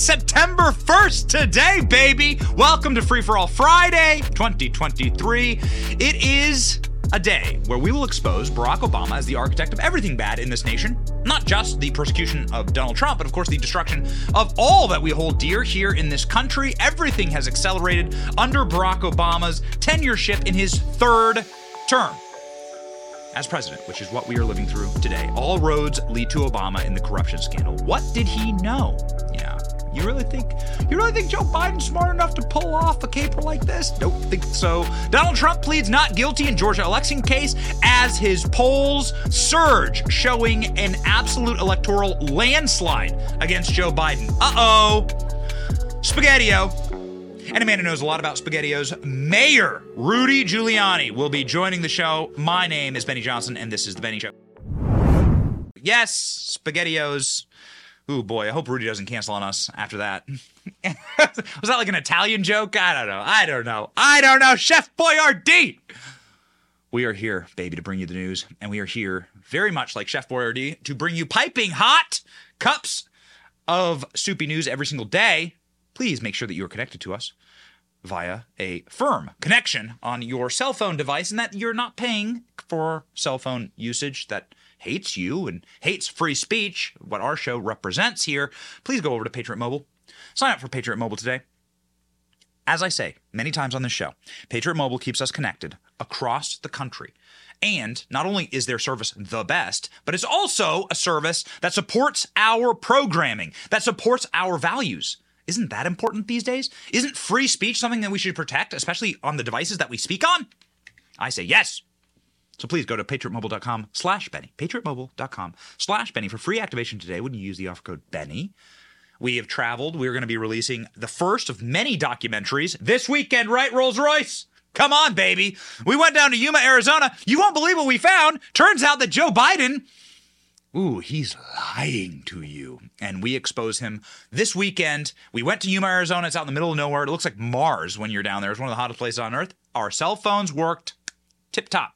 It's September 1st today, baby. Welcome to Free for All Friday 2023. It is a day where we will expose Barack Obama as the architect of everything bad in this nation. Not just the persecution of Donald Trump, but of course the destruction of all that we hold dear here in this country. Everything has accelerated under Barack Obama's tenureship in his third term as president, which is what we are living through today. All roads lead to Obama in the corruption scandal. What did he know? Yeah. You really think you really think Joe Biden's smart enough to pull off a caper like this? Don't think so. Donald Trump pleads not guilty in Georgia election case as his polls surge, showing an absolute electoral landslide against Joe Biden. Uh-oh. Spaghettio. And a man who knows a lot about SpaghettiOs, Mayor Rudy Giuliani, will be joining the show. My name is Benny Johnson, and this is The Benny Show. Yes, SpaghettiOs. Ooh, boy, I hope Rudy doesn't cancel on us after that. Was that like an Italian joke? I don't know. I don't know. I don't know. Chef Boyardee. We are here, baby, to bring you the news. And we are here, very much like Chef Boyardee, to bring you piping hot cups of soupy news every single day please make sure that you are connected to us via a firm connection on your cell phone device and that you're not paying for cell phone usage that hates you and hates free speech, what our show represents here, please go over to Patriot Mobile. Sign up for Patriot Mobile today. As I say many times on this show, Patriot Mobile keeps us connected across the country. And not only is their service the best, but it's also a service that supports our programming, that supports our values. Isn't that important these days? Isn't free speech something that we should protect, especially on the devices that we speak on? I say yes. So please go to patriotmobile.com slash Benny. Patriotmobile.com slash Benny for free activation today when you use the offer code Benny. We have traveled. We're going to be releasing the first of many documentaries this weekend, right, Rolls Royce? Come on, baby. We went down to Yuma, Arizona. You won't believe what we found. Turns out that Joe Biden Ooh, he's lying to you. And we expose him this weekend. We went to Yuma, Arizona. It's out in the middle of nowhere. It looks like Mars when you're down there. It's one of the hottest places on earth. Our cell phones worked tip top,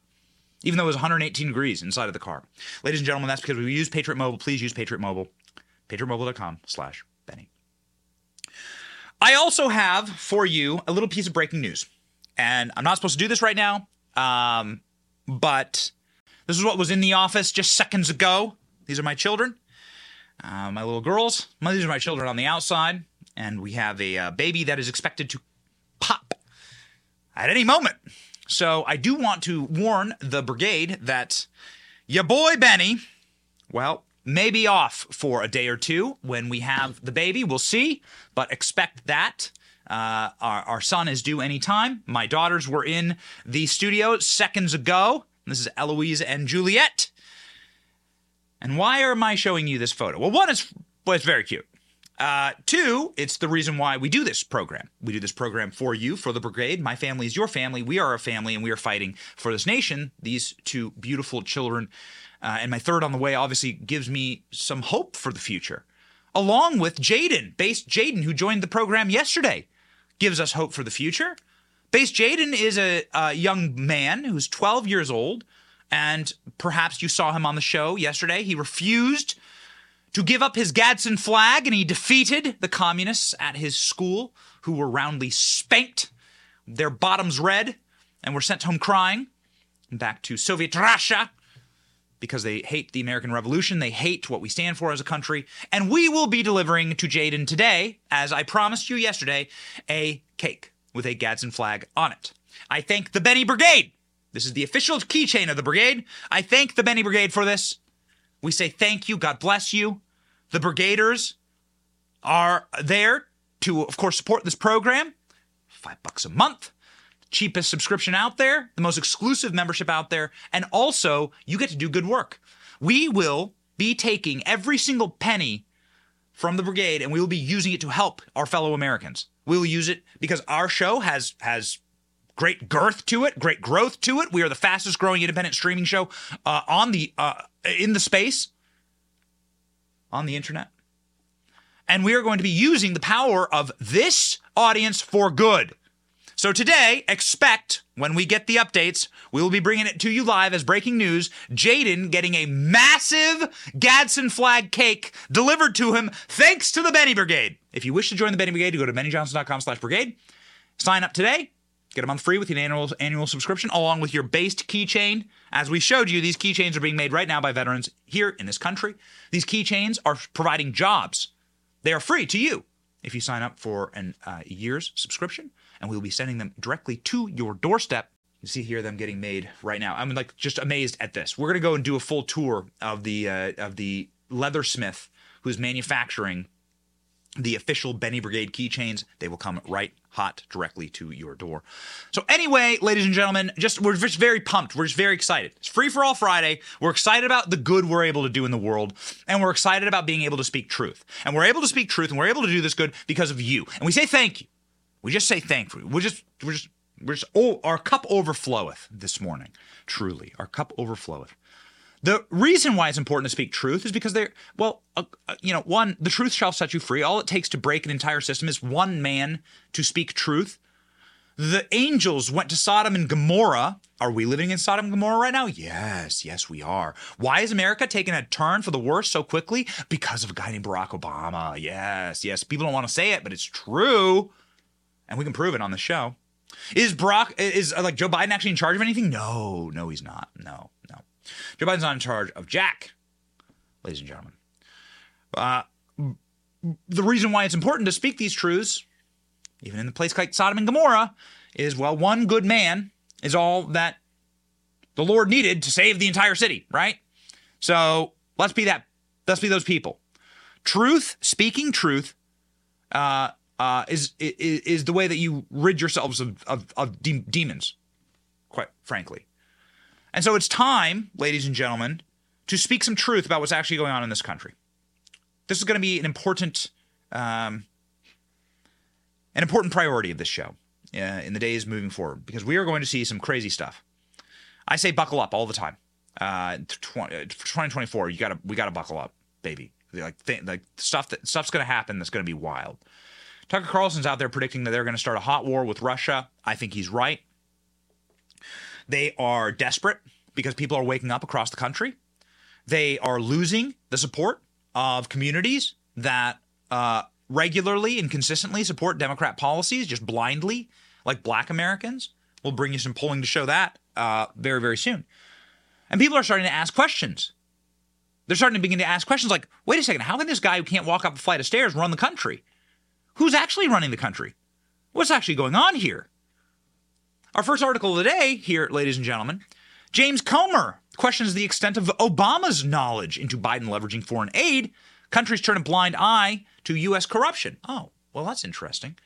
even though it was 118 degrees inside of the car. Ladies and gentlemen, that's because we use Patriot Mobile. Please use Patriot Mobile. PatriotMobile.com slash Benny. I also have for you a little piece of breaking news. And I'm not supposed to do this right now, um, but this is what was in the office just seconds ago. These are my children, uh, my little girls. These are my children on the outside, and we have a uh, baby that is expected to pop at any moment. So I do want to warn the brigade that your boy Benny, well, may be off for a day or two when we have the baby. We'll see, but expect that. Uh, our, our son is due anytime. My daughters were in the studio seconds ago. This is Eloise and Juliet. And why am I showing you this photo? Well, one is well, it's very cute. Uh, two, it's the reason why we do this program. We do this program for you, for the brigade. My family is your family. We are a family, and we are fighting for this nation. These two beautiful children, uh, and my third on the way, obviously gives me some hope for the future. Along with Jaden, base Jaden, who joined the program yesterday, gives us hope for the future. Base Jaden is a, a young man who's 12 years old and perhaps you saw him on the show yesterday. He refused to give up his Gadsden flag and he defeated the communists at his school, who were roundly spanked, their bottoms red, and were sent home crying back to Soviet Russia because they hate the American Revolution. They hate what we stand for as a country. And we will be delivering to Jaden today, as I promised you yesterday, a cake with a Gadsden flag on it. I thank the Benny Brigade this is the official keychain of the brigade. I thank the Benny Brigade for this. We say thank you. God bless you. The brigaders are there to, of course, support this program. Five bucks a month. Cheapest subscription out there, the most exclusive membership out there, and also you get to do good work. We will be taking every single penny from the brigade and we will be using it to help our fellow Americans. We will use it because our show has has great girth to it, great growth to it. We are the fastest growing independent streaming show uh, on the uh, in the space on the internet. And we are going to be using the power of this audience for good. So today, expect when we get the updates, we will be bringing it to you live as breaking news. Jaden getting a massive Gadsden flag cake delivered to him thanks to the Benny Brigade. If you wish to join the Benny Brigade, go to bennyjohnson.com slash brigade. Sign up today. Get a month free with an annual annual subscription, along with your based keychain. As we showed you, these keychains are being made right now by veterans here in this country. These keychains are providing jobs. They are free to you if you sign up for an uh, year's subscription, and we will be sending them directly to your doorstep. You see here them getting made right now. I'm like just amazed at this. We're gonna go and do a full tour of the uh, of the leathersmith who's manufacturing the official Benny Brigade keychains. They will come right hot directly to your door. So anyway, ladies and gentlemen, just we're just very pumped. We're just very excited. It's free for all Friday. We're excited about the good we're able to do in the world, and we're excited about being able to speak truth. And we're able to speak truth, and we're able to do this good because of you. And we say thank you. We just say thank you. We're just we're just we're just oh, our cup overfloweth this morning. Truly, our cup overfloweth. The reason why it's important to speak truth is because they're, well, uh, uh, you know, one, the truth shall set you free. All it takes to break an entire system is one man to speak truth. The angels went to Sodom and Gomorrah. Are we living in Sodom and Gomorrah right now? Yes, yes, we are. Why is America taking a turn for the worse so quickly? Because of a guy named Barack Obama. Yes, yes. People don't want to say it, but it's true. And we can prove it on the show. Is Barack, is uh, like Joe Biden actually in charge of anything? No, no, he's not. No, no. Joe Biden's not in charge of Jack, ladies and gentlemen. Uh, the reason why it's important to speak these truths, even in the place like Sodom and Gomorrah, is well, one good man is all that the Lord needed to save the entire city, right? So let's be that. Let's be those people. Truth, speaking truth, uh, uh, is, is is the way that you rid yourselves of of, of de- demons. Quite frankly, and so it's time, ladies and gentlemen, to speak some truth about what's actually going on in this country. This is going to be an important, um, an important priority of this show uh, in the days moving forward because we are going to see some crazy stuff. I say buckle up all the time. Uh, 20, 2024, you gotta we gotta buckle up, baby. Like th- like stuff that stuff's gonna happen that's gonna be wild. Tucker Carlson's out there predicting that they're gonna start a hot war with Russia. I think he's right. They are desperate because people are waking up across the country. They are losing the support of communities that uh, regularly and consistently support Democrat policies, just blindly, like black Americans. We'll bring you some polling to show that uh, very, very soon. And people are starting to ask questions. They're starting to begin to ask questions like, wait a second, how can this guy who can't walk up a flight of stairs run the country? Who's actually running the country? What's actually going on here? Our first article of the day here, ladies and gentlemen, James Comer questions the extent of Obama's knowledge into Biden leveraging foreign aid. Countries turn a blind eye to U.S. corruption. Oh, well, that's interesting.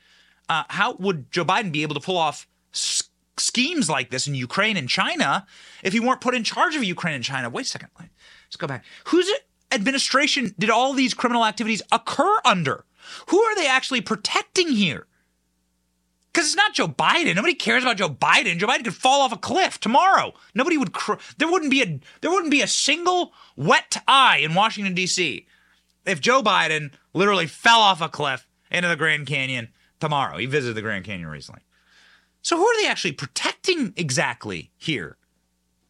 Uh, how would Joe Biden be able to pull off s- schemes like this in Ukraine and China if he weren't put in charge of Ukraine and China? Wait a second. Let's go back. Whose administration did all these criminal activities occur under? Who are they actually protecting here? Because it's not Joe Biden. Nobody cares about Joe Biden. Joe Biden could fall off a cliff tomorrow. Nobody would. Cr- there wouldn't be a. There wouldn't be a single wet eye in Washington D.C. if Joe Biden literally fell off a cliff into the Grand Canyon tomorrow. He visited the Grand Canyon recently. So who are they actually protecting exactly here?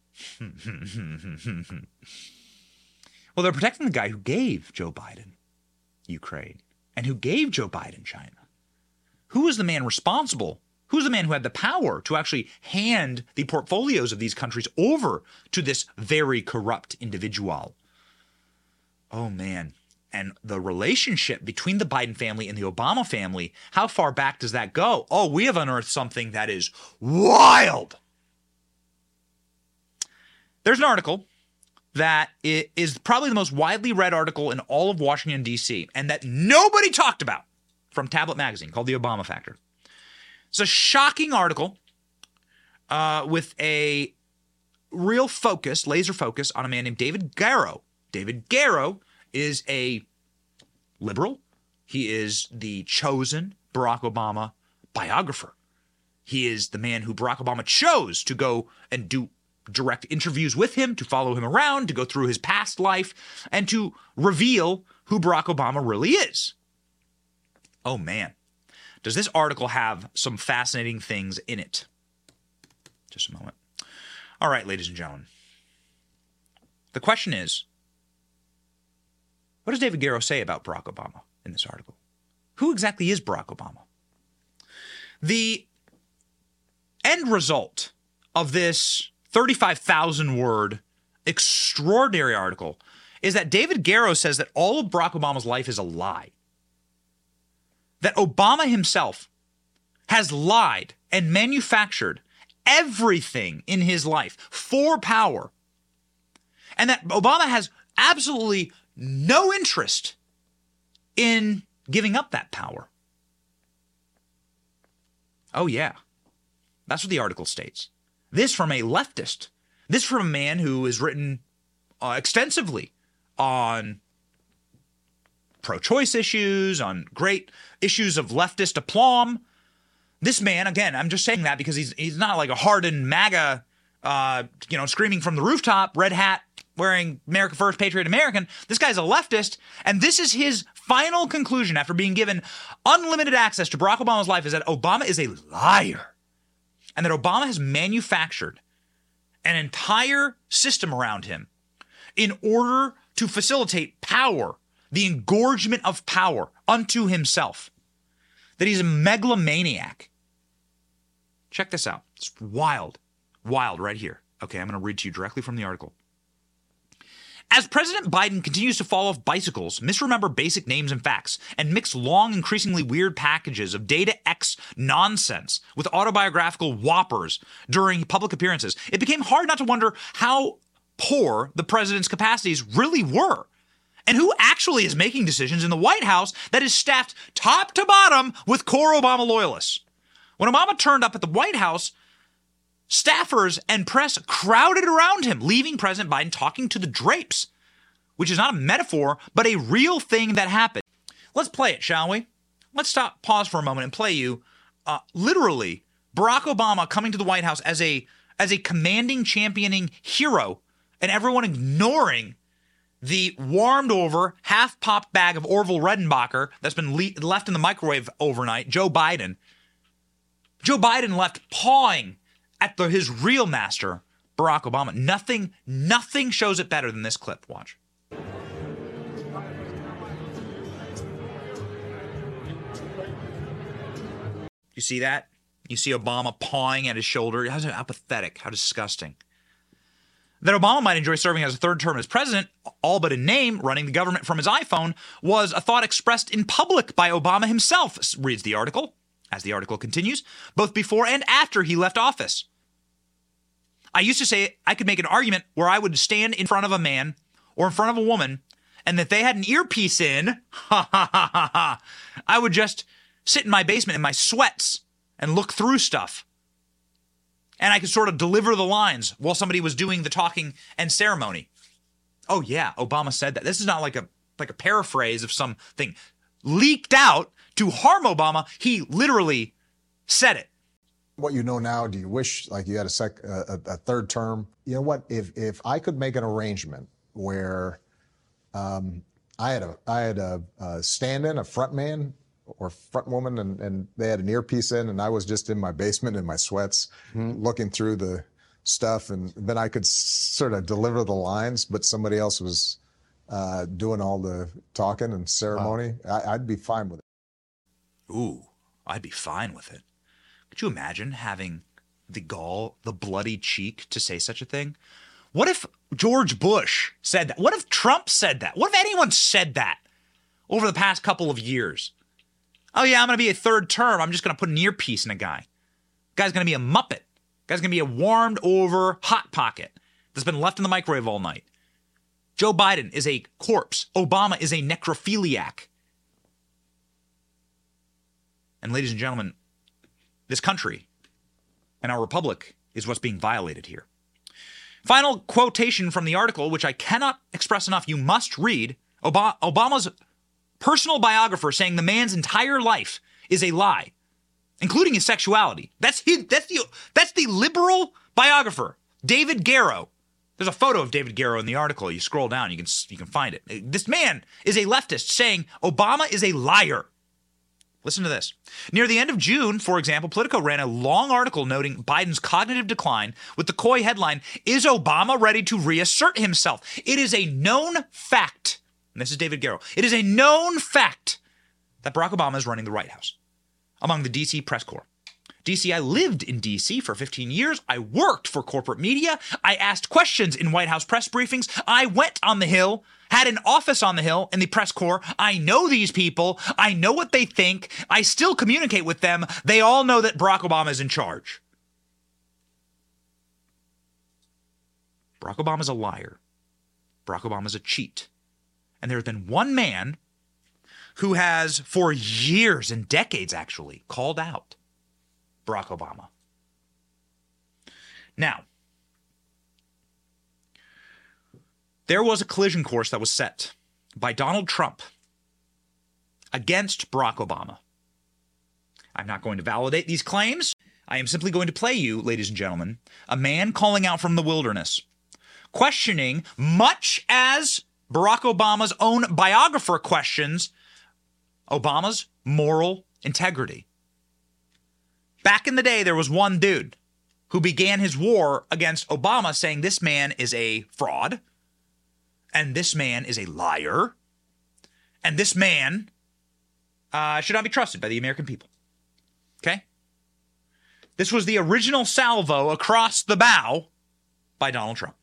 well, they're protecting the guy who gave Joe Biden Ukraine and who gave Joe Biden China. Who was the man responsible? Who's the man who had the power to actually hand the portfolios of these countries over to this very corrupt individual? Oh man. And the relationship between the Biden family and the Obama family, how far back does that go? Oh, we have unearthed something that is wild. There's an article that is probably the most widely read article in all of Washington, D.C., and that nobody talked about from Tablet Magazine called The Obama Factor. It's a shocking article uh, with a real focus, laser focus, on a man named David Garrow. David Garrow is a liberal. He is the chosen Barack Obama biographer. He is the man who Barack Obama chose to go and do direct interviews with him, to follow him around, to go through his past life, and to reveal who Barack Obama really is. Oh man. does this article have some fascinating things in it. Just a moment. All right, ladies and gentlemen. The question is what does David Garrow say about Barack Obama in this article? Who exactly is Barack Obama? The end result of this 35,000 word extraordinary article is that David Garrow says that all of Barack Obama's life is a lie. That Obama himself has lied and manufactured everything in his life for power. And that Obama has absolutely no interest in giving up that power. Oh, yeah. That's what the article states. This from a leftist. This from a man who has written uh, extensively on pro choice issues, on great issues of leftist aplomb. This man, again, I'm just saying that because he's he's not like a hardened MAGA, uh, you know, screaming from the rooftop, red hat wearing America First, Patriot American. This guy's a leftist, and this is his final conclusion after being given unlimited access to Barack Obama's life is that Obama is a liar, and that Obama has manufactured an entire system around him in order to facilitate power, the engorgement of power unto himself. That he's a megalomaniac. Check this out. It's wild. Wild right here. Okay, I'm going to read to you directly from the article. As President Biden continues to fall off bicycles, misremember basic names and facts, and mix long, increasingly weird packages of data X nonsense with autobiographical whoppers during public appearances, it became hard not to wonder how poor the president's capacities really were. And who actually is making decisions in the White House that is staffed top to bottom with core Obama loyalists? When Obama turned up at the White House, staffers and press crowded around him, leaving President Biden talking to the drapes, which is not a metaphor, but a real thing that happened. Let's play it, shall we? Let's stop, pause for a moment, and play you uh, literally Barack Obama coming to the White House as a as a commanding, championing hero, and everyone ignoring the warmed over, half popped bag of Orville Redenbacher that's been le- left in the microwave overnight, Joe Biden. Joe Biden left pawing at the, his real master, Barack Obama. Nothing, nothing shows it better than this clip. Watch. You see that? You see Obama pawing at his shoulder. How, how pathetic. How disgusting. That Obama might enjoy serving as a third term as president, all but in name, running the government from his iPhone, was a thought expressed in public by Obama himself, reads the article. As the article continues, both before and after he left office. I used to say I could make an argument where I would stand in front of a man or in front of a woman, and that they had an earpiece in, ha ha ha ha ha, I would just sit in my basement in my sweats and look through stuff. And I could sort of deliver the lines while somebody was doing the talking and ceremony. Oh yeah, Obama said that. This is not like a like a paraphrase of something leaked out to harm Obama. He literally said it what you know now, do you wish like you had a sec a, a third term? You know what? If if I could make an arrangement where um, I had a I had a, a stand-in, a front man or front woman, and, and they had an earpiece in, and I was just in my basement in my sweats, mm-hmm. looking through the stuff, and then I could sort of deliver the lines, but somebody else was uh, doing all the talking and ceremony. Wow. I, I'd be fine with it. Ooh, I'd be fine with it. Could you imagine having the gall, the bloody cheek to say such a thing? What if George Bush said that? What if Trump said that? What if anyone said that over the past couple of years? Oh, yeah, I'm to be a third term. I'm just to put an earpiece in a guy. Guy's to be a muppet. Guy's to be a warmed over hot pocket that's been left in the microwave all night. Joe Biden is a corpse. Obama is a necrophiliac. And ladies and gentlemen, this country and our republic is what's being violated here. Final quotation from the article, which I cannot express enough. You must read Obama's personal biographer saying the man's entire life is a lie, including his sexuality. That's his, that's the that's the liberal biographer, David Garrow. There's a photo of David Garrow in the article. You scroll down, you can you can find it. This man is a leftist saying Obama is a liar. Listen to this. Near the end of June, for example, Politico ran a long article noting Biden's cognitive decline with the coy headline Is Obama ready to reassert himself? It is a known fact, and this is David Garrow, it is a known fact that Barack Obama is running the White House among the DC press corps. DC, I lived in DC for 15 years. I worked for corporate media. I asked questions in White House press briefings. I went on the Hill, had an office on the Hill in the press corps. I know these people. I know what they think. I still communicate with them. They all know that Barack Obama is in charge. Barack Obama is a liar. Barack Obama is a cheat. And there's been one man who has, for years and decades actually, called out Barack Obama. Now, there was a collision course that was set by Donald Trump against Barack Obama. I'm not going to validate these claims. I am simply going to play you, ladies and gentlemen, a man calling out from the wilderness, questioning, much as Barack Obama's own biographer questions Obama's moral integrity. Back in the day, there was one dude who began his war against Obama saying this man is a fraud and this man is a liar and this man uh, should not be trusted by the American people. Okay? This was the original salvo across the bow by Donald Trump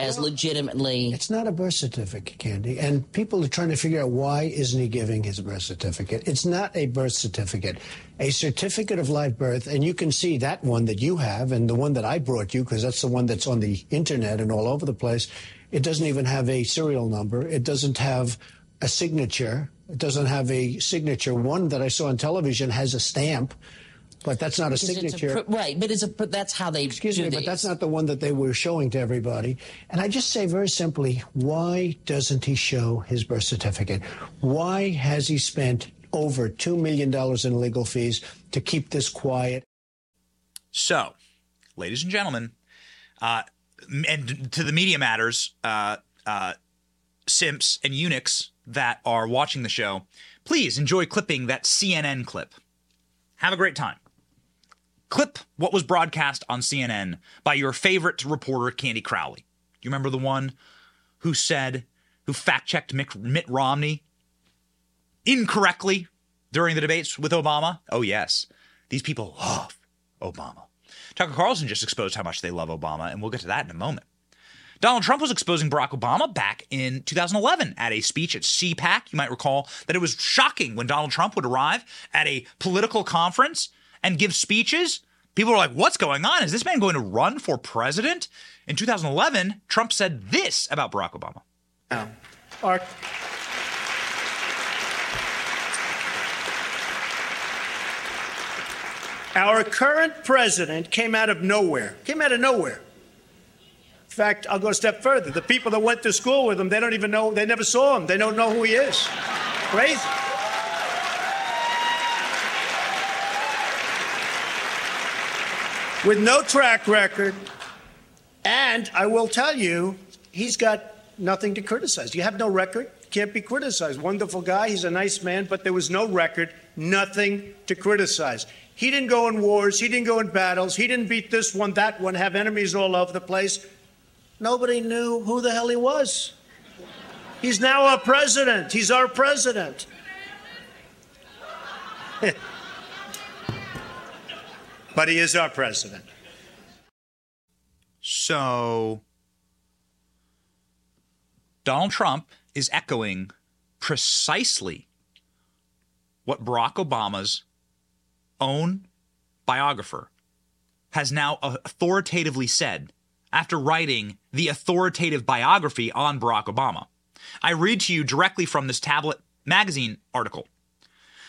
as legitimately. It's not a birth certificate, Candy. And people are trying to figure out why isn't he giving his birth certificate? It's not a birth certificate. A certificate of live birth, and you can see that one that you have and the one that I brought you, because that's the one that's on the internet and all over the place. It doesn't even have a serial number. It doesn't have a signature. It doesn't have a signature. One that I saw on television has a stamp but that's not a signature. A, right, but it's a that's how they Excuse me, these. but that's not the one that they were showing to everybody. And I just say very simply, why doesn't he show his birth certificate? Why has he spent over 2 million dollars in legal fees to keep this quiet? So, ladies and gentlemen, uh, and to the media matters, uh, uh, simps and eunuchs that are watching the show, please enjoy clipping that CNN clip. Have a great time clip what was broadcast on CNN by your favorite reporter, Candy Crowley. Do you remember the one who said, who fact checked Mitt Romney incorrectly during the debates with Obama? Oh, yes. These people love Obama. Tucker Carlson just exposed how much they love Obama, and we'll get to that in a moment. Donald Trump was exposing Barack Obama back in 2011 at a speech at CPAC. You might recall that it was shocking when Donald Trump would arrive at a political conference and give speeches. People were like, what's going on? Is this man going to run for president? In 2011, Trump said this about Barack Obama. Um, our, our current president came out of nowhere, came out of nowhere. In fact, I'll go a step further. The people that went to school with him, they don't even know, they never saw him. They don't know who he is. Crazy. With no track record. And I will tell you, he's got nothing to criticize. You have no record, can't be criticized. Wonderful guy, he's a nice man, but there was no record, nothing to criticize. He didn't go in wars, he didn't go in battles, he didn't beat this one, that one, have enemies all over the place. Nobody knew who the hell he was. He's now our president. He's our president. but he is our president. So Donald Trump is echoing precisely what Barack Obama's own biographer has now authoritatively said after writing the authoritative biography on Barack Obama. I read to you directly from this Tablet magazine article.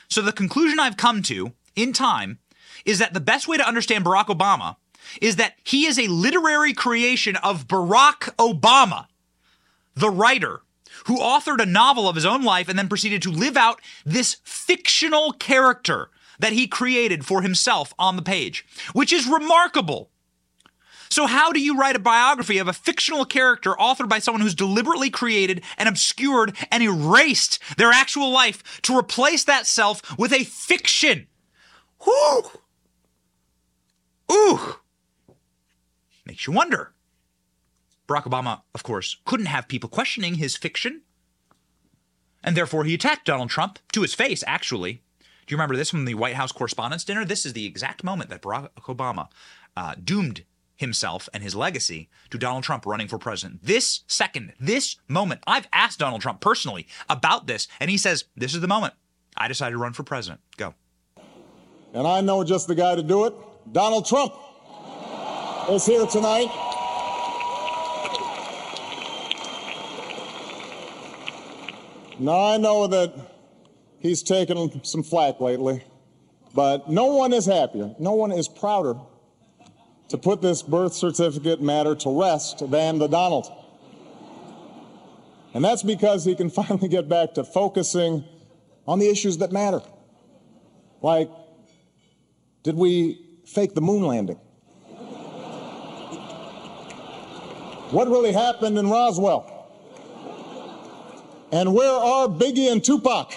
So, the conclusion I've come to in time is that the best way to understand Barack Obama is that he is a literary creation of Barack Obama, the writer who authored a novel of his own life and then proceeded to live out this fictional character that he created for himself on the page, which is remarkable. So, how do you write a biography of a fictional character authored by someone who's deliberately created and obscured and erased their actual life to replace that self with a fiction? Whew! Ooh! Makes you wonder. Barack Obama, of course, couldn't have people questioning his fiction. And therefore, he attacked Donald Trump to his face, actually. Do you remember this from the White House Correspondents' Dinner? This is the exact moment that Barack Obama uh, doomed himself and his legacy to Donald Trump running for president. This second, this moment, I've asked Donald Trump personally about this, and he says, This is the moment. I decided to run for president. Go. And I know just the guy to do it. Donald Trump is here tonight. Now, I know that he's taken some flack lately, but no one is happier, no one is prouder to put this birth certificate matter to rest than the Donald. And that's because he can finally get back to focusing on the issues that matter. Like, did we fake the moon landing? What really happened in Roswell? And where are Biggie and Tupac?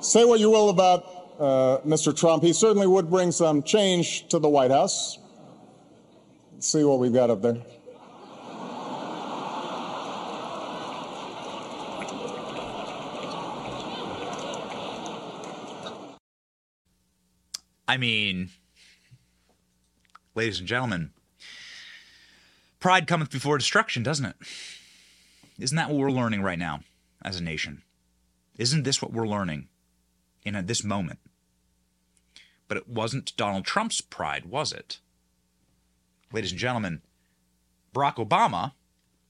Say what you will about uh, Mr. Trump. He certainly would bring some change to the White House. Let's see what we've got up there. I mean, ladies and gentlemen, pride cometh before destruction, doesn't it? Isn't that what we're learning right now as a nation? Isn't this what we're learning in a, this moment? But it wasn't Donald Trump's pride, was it? Ladies and gentlemen, Barack Obama,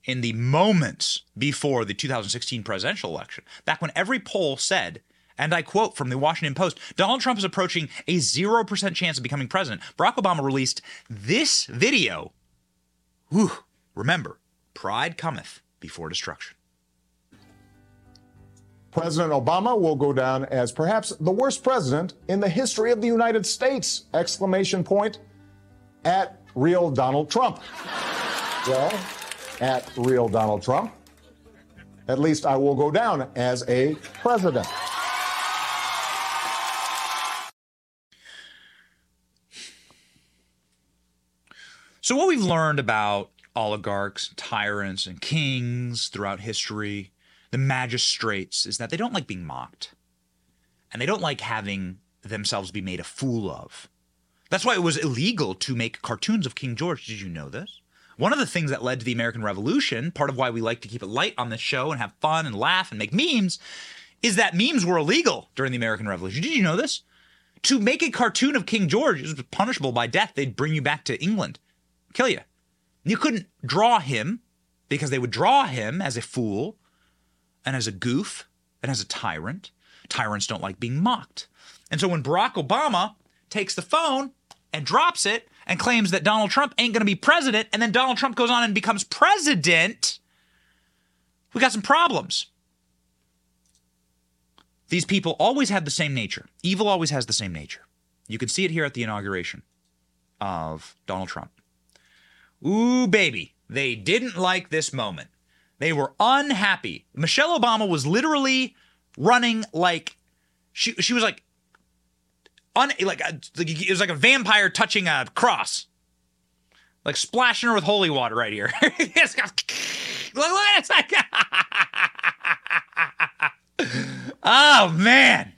in the moments before the 2016 presidential election, back when every poll said, and I quote from the Washington Post Donald Trump is approaching a 0% chance of becoming president. Barack Obama released this video. Whew, remember, pride cometh before destruction. President Obama will go down as perhaps the worst president in the history of the United States! Exclamation point at real Donald Trump. well, at real Donald Trump. At least I will go down as a president. So, what we've learned about oligarchs, tyrants, and kings throughout history, the magistrates, is that they don't like being mocked. And they don't like having themselves be made a fool of. That's why it was illegal to make cartoons of King George. Did you know this? One of the things that led to the American Revolution, part of why we like to keep it light on this show and have fun and laugh and make memes, is that memes were illegal during the American Revolution. Did you know this? To make a cartoon of King George is punishable by death. They'd bring you back to England, kill you. You couldn't draw him because they would draw him as a fool and as a goof and as a tyrant. Tyrants don't like being mocked. And so when Barack Obama takes the phone and drops it and claims that Donald Trump ain't going to be president, and then Donald Trump goes on and becomes president, we got some problems. These people always have the same nature. Evil always has the same nature. You can see it here at the inauguration of Donald Trump. Ooh, baby. They didn't like this moment. They were unhappy. Michelle Obama was literally running like she she was like un like, a, like it was like a vampire touching a cross. Like splashing her with holy water right here. oh man.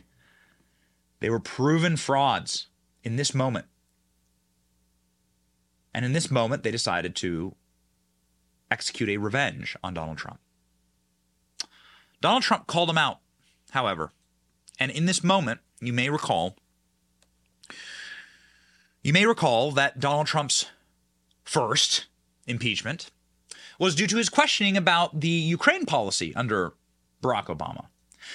They were proven frauds in this moment. And in this moment, they decided to execute a revenge on Donald Trump. Donald Trump called him out, however. And in this moment, you may recall, you may recall that Donald Trump's first impeachment was due to his questioning about the Ukraine policy under Barack Obama.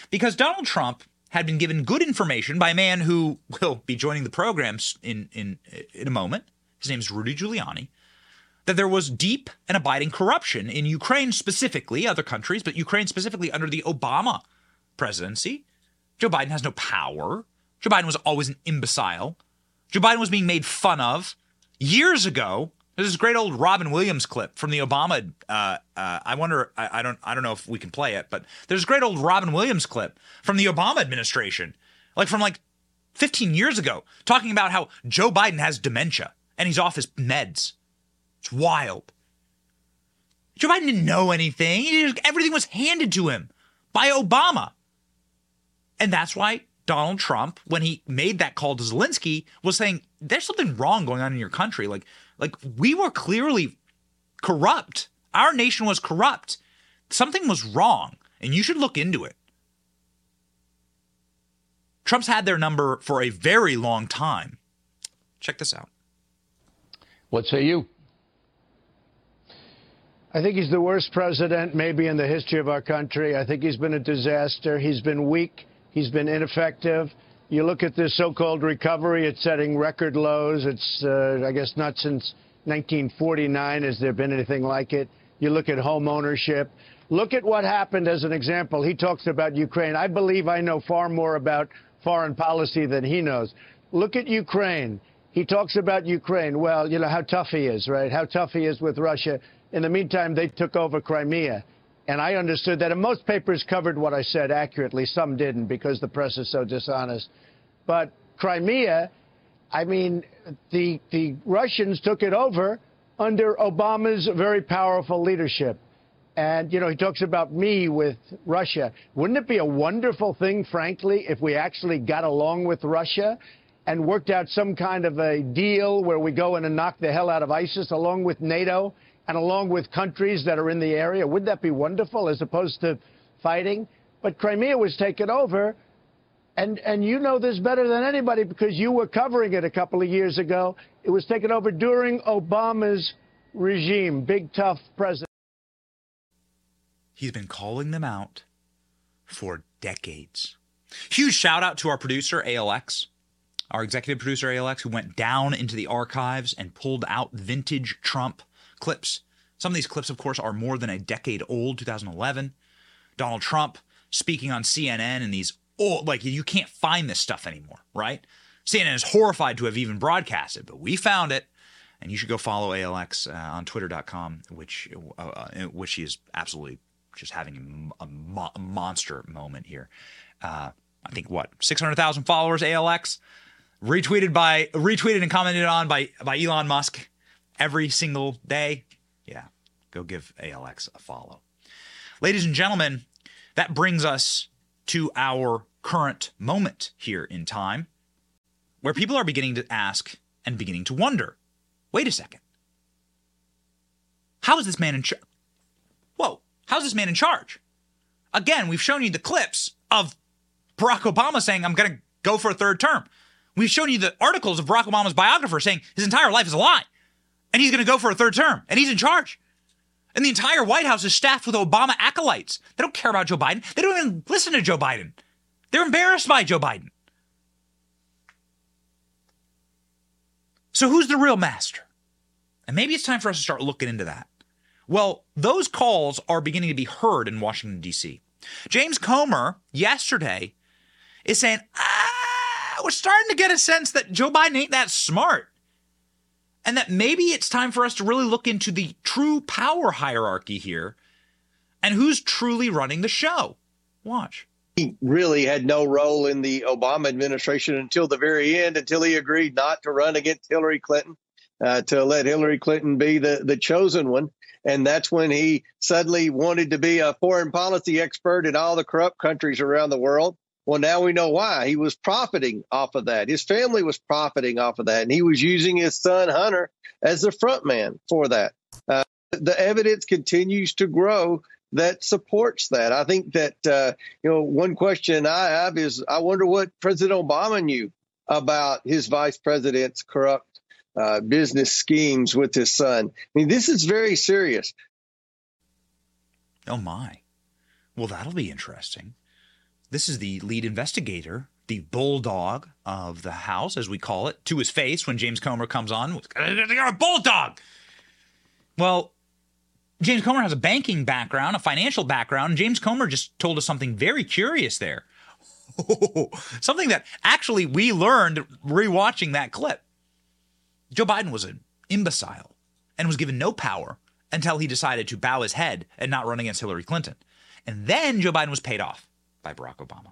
Because Donald Trump had been given good information by a man who will be joining the programs in, in, in a moment. His name is Rudy Giuliani that there was deep and abiding corruption in Ukraine specifically, other countries, but Ukraine specifically under the Obama presidency. Joe Biden has no power. Joe Biden was always an imbecile. Joe Biden was being made fun of years ago. There's this great old Robin Williams clip from the Obama. Uh, uh, I wonder. I, I don't. I don't know if we can play it, but there's a great old Robin Williams clip from the Obama administration, like from like 15 years ago, talking about how Joe Biden has dementia and he's off his meds. It's wild. Joe Biden didn't know anything. Just, everything was handed to him by Obama. And that's why Donald Trump, when he made that call to Zelensky, was saying, there's something wrong going on in your country. Like, like we were clearly corrupt. Our nation was corrupt. Something was wrong, and you should look into it. Trump's had their number for a very long time. Check this out. What say you? I think he's the worst president maybe in the history of our country. I think he's been a disaster. He's been weak. He's been ineffective. You look at this so-called recovery, it's setting record lows. It's, uh, I guess, not since 1949 has there been anything like it. You look at home ownership. Look at what happened as an example. He talks about Ukraine. I believe I know far more about foreign policy than he knows. Look at Ukraine. He talks about Ukraine. Well, you know how tough he is, right? How tough he is with Russia. In the meantime, they took over Crimea. And I understood that. And most papers covered what I said accurately. Some didn't because the press is so dishonest. But Crimea, I mean, the, the Russians took it over under Obama's very powerful leadership. And, you know, he talks about me with Russia. Wouldn't it be a wonderful thing, frankly, if we actually got along with Russia and worked out some kind of a deal where we go in and knock the hell out of ISIS along with NATO and along with countries that are in the area? Wouldn't that be wonderful as opposed to fighting? But Crimea was taken over. And, and you know this better than anybody because you were covering it a couple of years ago. It was taken over during Obama's regime, big, tough president. He's been calling them out for decades. Huge shout out to our producer, ALX, our executive producer, ALX, who went down into the archives and pulled out vintage Trump clips. Some of these clips, of course, are more than a decade old, 2011. Donald Trump speaking on CNN and these old, like, you can't find this stuff anymore, right? CNN is horrified to have even broadcasted, but we found it. And you should go follow ALX uh, on twitter.com, which, uh, uh, which he is absolutely just having a, mo- monster moment here. Uh, I think what 600,000 followers ALX retweeted by retweeted and commented on by by Elon Musk every single day. Yeah, go give ALX a follow. Ladies and gentlemen, that brings us to our current moment here in time where people are beginning to ask and beginning to wonder. Wait a second. How is this man in charge? Whoa, how's this man in charge? Again, we've shown you the clips of Barack Obama saying, I'm going to go for a third term. We've shown you the articles of Barack Obama's biographer saying his entire life is a lie and he's going to go for a third term and he's in charge. And the entire White House is staffed with Obama acolytes. They don't care about Joe Biden. They don't even listen to Joe Biden. They're embarrassed by Joe Biden. So who's the real master? And maybe it's time for us to start looking into that. Well, those calls are beginning to be heard in Washington, D.C. James Comer yesterday is saying, ah, we're starting to get a sense that Joe Biden ain't that smart. And that maybe it's time for us to really look into the true power hierarchy here and who's truly running the show. Watch. He really had no role in the Obama administration until the very end, until he agreed not to run against Hillary Clinton, uh, to let Hillary Clinton be the, the chosen one. And that's when he suddenly wanted to be a foreign policy expert in all the corrupt countries around the world. Well, now we know why. He was profiting off of that. His family was profiting off of that. And he was using his son, Hunter, as the front man for that. Uh, the evidence continues to grow that supports that. I think that, uh, you know, one question I have is I wonder what President Obama knew about his vice president's corrupt uh, business schemes with his son. I mean, this is very serious. Oh, my. Well, that'll be interesting. This is the lead investigator, the bulldog of the House, as we call it, to his face when James Comer comes on. You're a bulldog. Well, James Comer has a banking background, a financial background. James Comer just told us something very curious there. Something that actually we learned rewatching that clip. Joe Biden was an imbecile and was given no power until he decided to bow his head and not run against Hillary Clinton. And then Joe Biden was paid off by Barack Obama.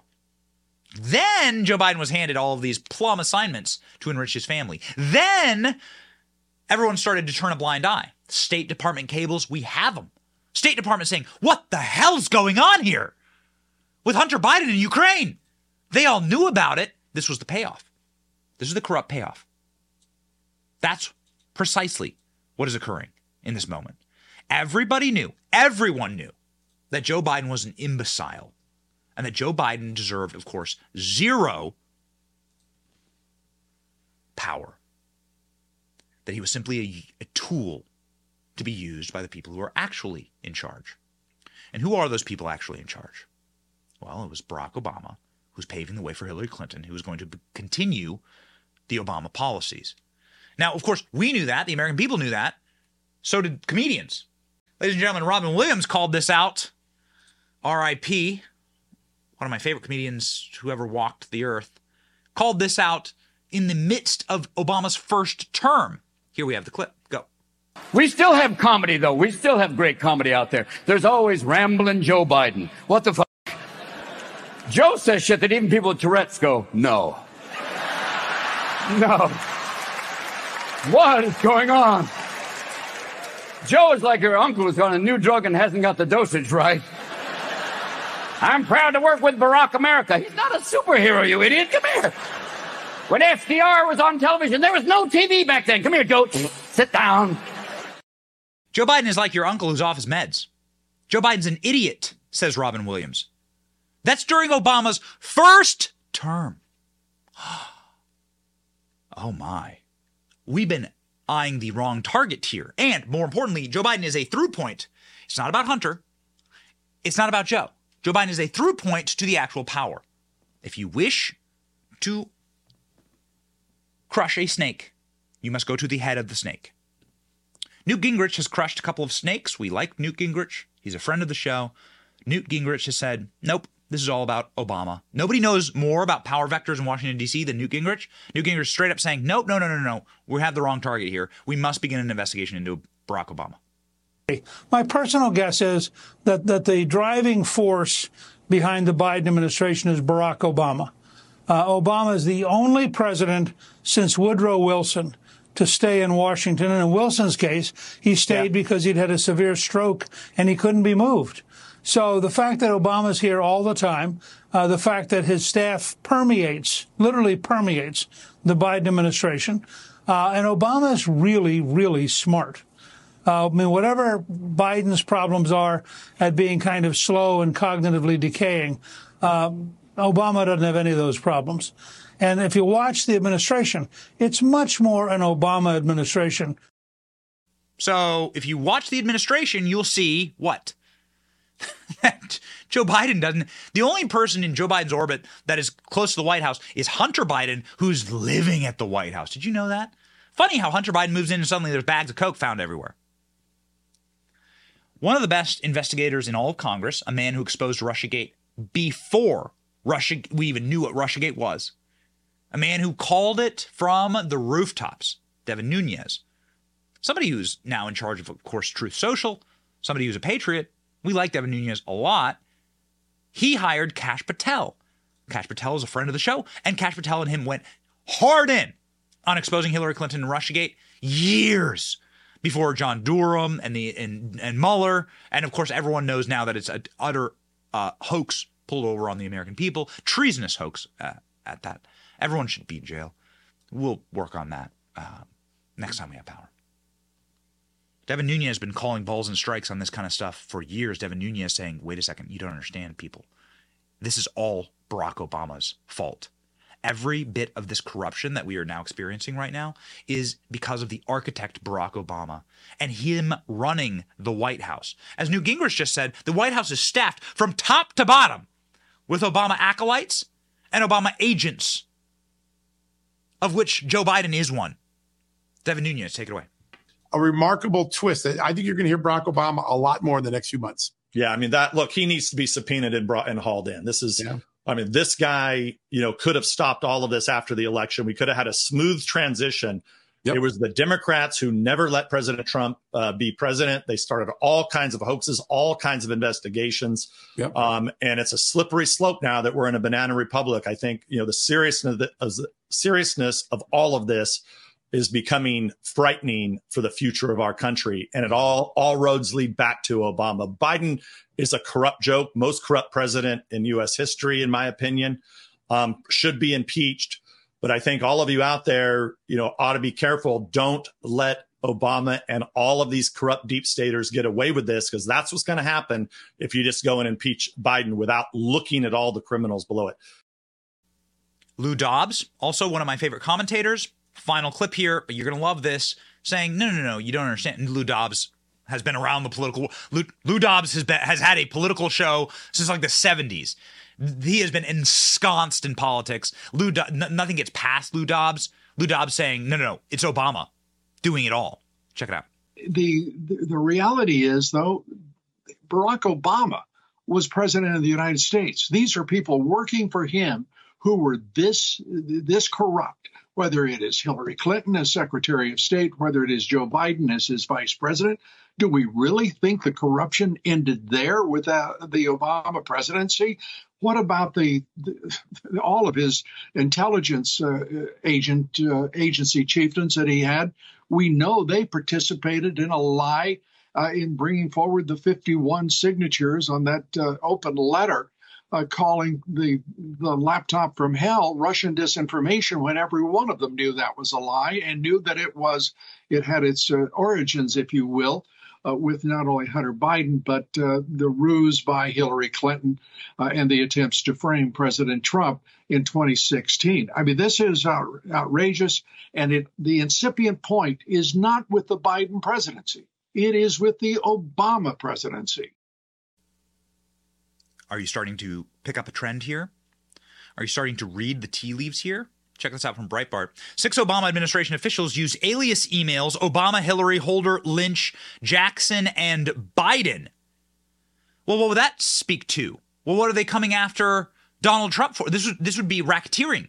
Then Joe Biden was handed all of these plum assignments to enrich his family. Then everyone started to turn a blind eye. State Department cables, we have them. State Department saying, What the hell's going on here with Hunter Biden in Ukraine? They all knew about it. This was the payoff. This is the corrupt payoff. That's precisely what is occurring in this moment. Everybody knew, everyone knew that Joe Biden was an imbecile and that Joe Biden deserved, of course, zero power. That he was simply a, a, tool to be used by the people who are actually in charge. And who are those people actually in charge? Well, it was Barack Obama, who's paving the way for Hillary Clinton, who was going to continue the Obama policies. Now, of course, we knew that. The American people knew that. So did comedians. Ladies and gentlemen, Robin Williams called this out. R.I.P one of my favorite comedians who ever walked the earth, called this out in the midst of Obama's first term. Here we have the clip. Go. We still have comedy, though. We still have great comedy out there. There's always rambling Joe Biden. What the fuck? Joe says shit that even people with Tourette's go, no. No. What is going on? Joe is like your uncle who's on a new drug and hasn't got the dosage right. I'm proud to work with Barack America. He's not a superhero, you idiot. Come here. When FDR was on television, there was no TV back then. Come here, goat. Sit down. Joe Biden is like your uncle who's off his meds. Joe Biden's an idiot, says Robin Williams. That's during Obama's first term. Oh my. We've been eyeing the wrong target here. And more importantly, Joe Biden is a through point. It's not about Hunter. It's not about Joe. Joe Biden is a through point to the actual power. If you wish to crush a snake, you must go to the head of the snake. Newt Gingrich has crushed a couple of snakes. We like Newt Gingrich. He's a friend of the show. Newt Gingrich has said, nope, this is all about Obama. Nobody knows more about power vectors in Washington, D.C. than Newt Gingrich. Newt Gingrich is straight up saying, nope, no, no, no, no. We have the wrong target here. We must begin an investigation into Barack Obama. My personal guess is that, that the driving force behind the Biden administration is Barack Obama. Uh, Obama is the only president since Woodrow Wilson to stay in Washington. And in Wilson's case, he stayed yeah. because he'd had a severe stroke and he couldn't be moved. So the fact that Obama's here all the time, uh, the fact that his staff permeates, literally permeates the Biden administration, uh, and Obama's really, really smart. Uh, I mean, whatever Biden's problems are at being kind of slow and cognitively decaying, uh, Obama doesn't have any of those problems. And if you watch the administration, it's much more an Obama administration. So if you watch the administration, you'll see what? that Joe Biden doesn't. The only person in Joe Biden's orbit that is close to the White House is Hunter Biden, who's living at the White House. Did you know that? Funny how Hunter Biden moves in and suddenly there's bags of Coke found everywhere. One of the best investigators in all of Congress, a man who exposed Russiagate before Russia we even knew what Russiagate was. A man who called it from the rooftops, Devin Nunes. Somebody who's now in charge of, of course, Truth Social, somebody who's a patriot. We like Devin Nunes a lot. He hired Kash Patel. Kash Patel is a friend of the show, and Kash Patel and him went hard in on exposing Hillary Clinton and Russiagate years before John Durham and the and and Mueller, and of course everyone knows now that it's an utter uh, hoax pulled over on the American people, treasonous hoax uh, at that. Everyone should be in jail. We'll work on that uh, next time we have power. Devin Nunes has been calling balls and strikes on this kind of stuff for years. Devin Nunes saying, "Wait a second, you don't understand, people. This is all Barack Obama's fault." Every bit of this corruption that we are now experiencing right now is because of the architect Barack Obama and him running the White House. As Newt Gingrich just said, the White House is staffed from top to bottom with Obama acolytes and Obama agents, of which Joe Biden is one. Devin Nunes, take it away. A remarkable twist. I think you're going to hear Barack Obama a lot more in the next few months. Yeah, I mean that. Look, he needs to be subpoenaed and brought and hauled in. This is yeah. I mean, this guy, you know, could have stopped all of this after the election. We could have had a smooth transition. Yep. It was the Democrats who never let President Trump uh, be president. They started all kinds of hoaxes, all kinds of investigations, yep. um, and it's a slippery slope now that we're in a banana republic. I think you know the seriousness of the, seriousness of all of this is becoming frightening for the future of our country, and it all all roads lead back to Obama. Biden is a corrupt joke, most corrupt president in U.S. history, in my opinion. Um, should be impeached but I think all of you out there, you know, ought to be careful. Don't let Obama and all of these corrupt deep staters get away with this because that's what's going to happen if you just go and impeach Biden without looking at all the criminals below it. Lou Dobbs, also one of my favorite commentators. Final clip here, but you're going to love this, saying, no, no, no, you don't understand. And Lou Dobbs has been around the political. Lou, Lou Dobbs has been, has had a political show since like the 70s he has been ensconced in politics. Lou, Do- n- nothing gets past Lou Dobbs. Lou Dobbs saying, "No, no, no, it's Obama doing it all." Check it out. The the reality is, though, Barack Obama was president of the United States. These are people working for him who were this this corrupt. Whether it is Hillary Clinton as Secretary of State, whether it is Joe Biden as his vice president, do we really think the corruption ended there with the Obama presidency? What about the, the all of his intelligence uh, agent uh, agency chieftains that he had? We know they participated in a lie uh, in bringing forward the 51 signatures on that uh, open letter. Uh, calling the the laptop from hell Russian disinformation when every one of them knew that was a lie and knew that it was it had its uh, origins, if you will, uh, with not only Hunter Biden, but uh, the ruse by Hillary Clinton uh, and the attempts to frame President Trump in 2016. I mean, this is out- outrageous. And it, the incipient point is not with the Biden presidency, it is with the Obama presidency. Are you starting to pick up a trend here? Are you starting to read the tea leaves here? Check this out from Breitbart. Six Obama administration officials use alias emails Obama, Hillary, Holder, Lynch, Jackson, and Biden. Well, what would that speak to? Well, what are they coming after Donald Trump for? This, would, this would be racketeering.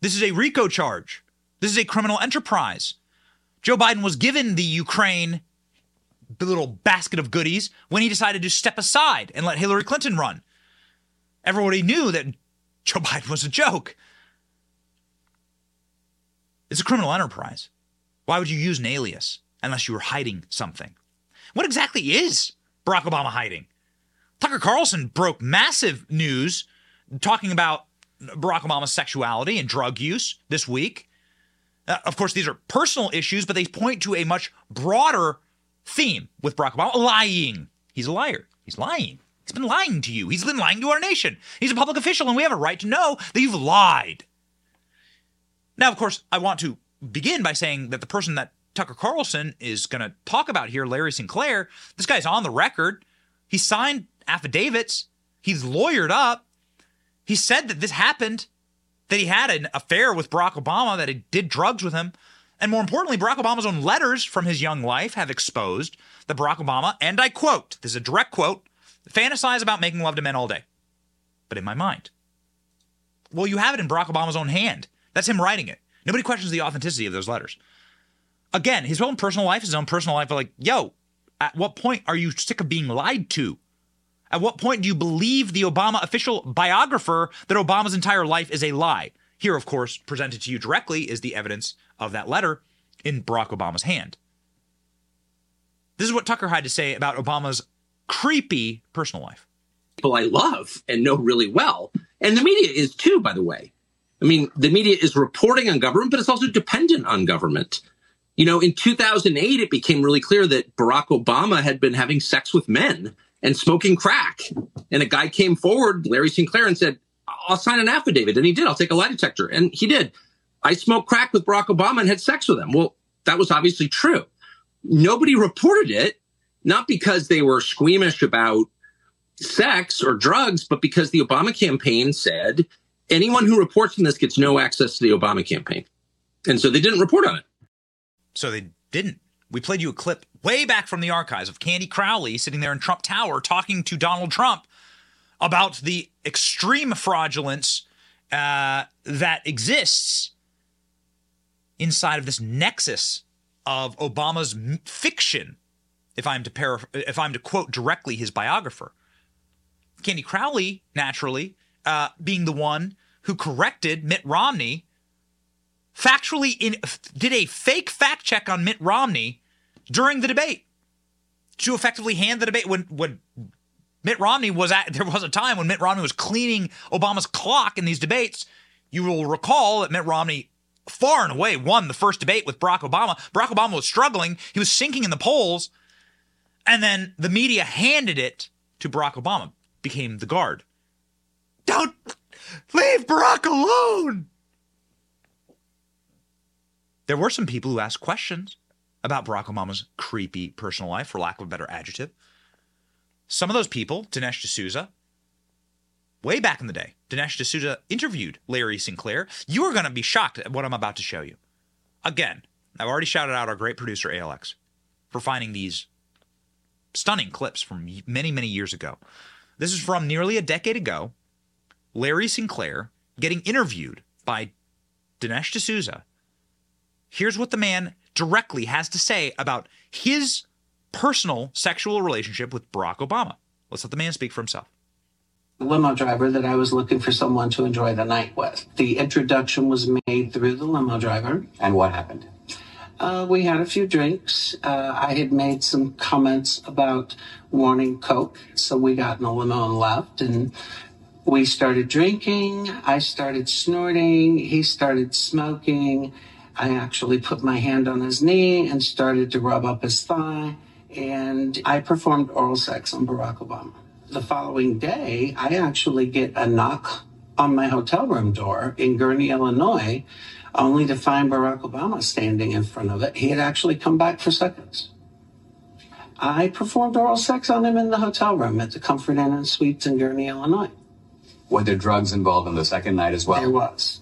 This is a RICO charge. This is a criminal enterprise. Joe Biden was given the Ukraine little basket of goodies when he decided to step aside and let Hillary Clinton run. Everybody knew that Joe Biden was a joke. It's a criminal enterprise. Why would you use an alias unless you were hiding something? What exactly is Barack Obama hiding? Tucker Carlson broke massive news talking about Barack Obama's sexuality and drug use this week. Uh, of course, these are personal issues, but they point to a much broader theme with Barack Obama lying. He's a liar. He's lying. He's been lying to you. He's been lying to our nation. He's a public official, and we have a right to know that you've lied. Now, of course, I want to begin by saying that the person that Tucker Carlson is going to talk about here, Larry Sinclair, this guy's on the record. He signed affidavits. He's lawyered up. He said that this happened, that he had an affair with Barack Obama, that he did drugs with him. And more importantly, Barack Obama's own letters from his young life have exposed that Barack Obama, and I quote, this is a direct quote, fantasize about making love to men all day, but in my mind. Well, you have it in Barack Obama's own hand. That's him writing it. Nobody questions the authenticity of those letters. Again, his own personal life, his own personal life, like, yo, at what point are you sick of being lied to? At what point do you believe the Obama official biographer that Obama's entire life is a lie? Here, of course, presented to you directly is the evidence of that letter in Barack Obama's hand. This is what Tucker had to say about Obama's creepy personal life. People I love and know really well. And the media is too, by the way. I mean, the media is reporting on government, but it's also dependent on government. You know, in 2008, it became really clear that Barack Obama had been having sex with men and smoking crack. And a guy came forward, Larry Sinclair, and said, I'll sign an affidavit. And he did. I'll take a lie detector. And he did. I smoked crack with Barack Obama and had sex with him. Well, that was obviously true. Nobody reported it, not because they were squeamish about sex or drugs, but because the Obama campaign said anyone who reports on this gets no access to the Obama campaign. And so they didn't report on it. So they didn't. We played you a clip way back from the archives of Candy Crowley sitting there in Trump Tower talking to Donald Trump about the extreme fraudulence uh, that exists inside of this nexus of Obama's fiction. If I'm to paraphr- if I'm to quote directly his biographer, Candy Crowley, naturally, uh, being the one who corrected Mitt Romney, factually in, did a fake fact check on Mitt Romney during the debate to effectively hand the debate when when Mitt Romney was at there was a time when Mitt Romney was cleaning Obama's clock in these debates. You will recall that Mitt Romney far and away won the first debate with Barack Obama. Barack Obama was struggling, he was sinking in the polls, and then the media handed it to Barack Obama, became the guard. Don't leave Barack alone. There were some people who asked questions about Barack Obama's creepy personal life, for lack of a better adjective. Some of those people, Dinesh D'Souza, way back in the day, Dinesh D'Souza interviewed Larry Sinclair. You are going to be shocked at what I'm about to show you. Again, I've already shouted out our great producer, ALX, for finding these stunning clips from many, many years ago. This is from nearly a decade ago. Larry Sinclair getting interviewed by Dinesh D'Souza. Here's what the man directly has to say about his personal sexual relationship with Barack Obama. Let's let the man speak for himself. The limo driver that I was looking for someone to enjoy the night with. The introduction was made through the limo driver. And what happened? Uh, we had a few drinks. Uh, I had made some comments about wanting Coke, so we got in the limo and left. And we started drinking. I started snorting. He started smoking. I actually put my hand on his knee and started to rub up his thigh. And I performed oral sex on Barack Obama. The following day, I actually get a knock on my hotel room door in Gurnee, Illinois, only to find Barack Obama standing in front of it. He had actually come back for seconds. I performed oral sex on him in the hotel room at the Comfort Inn and Suites in Gurnee, Illinois. Were there drugs involved on the second night as well? There was.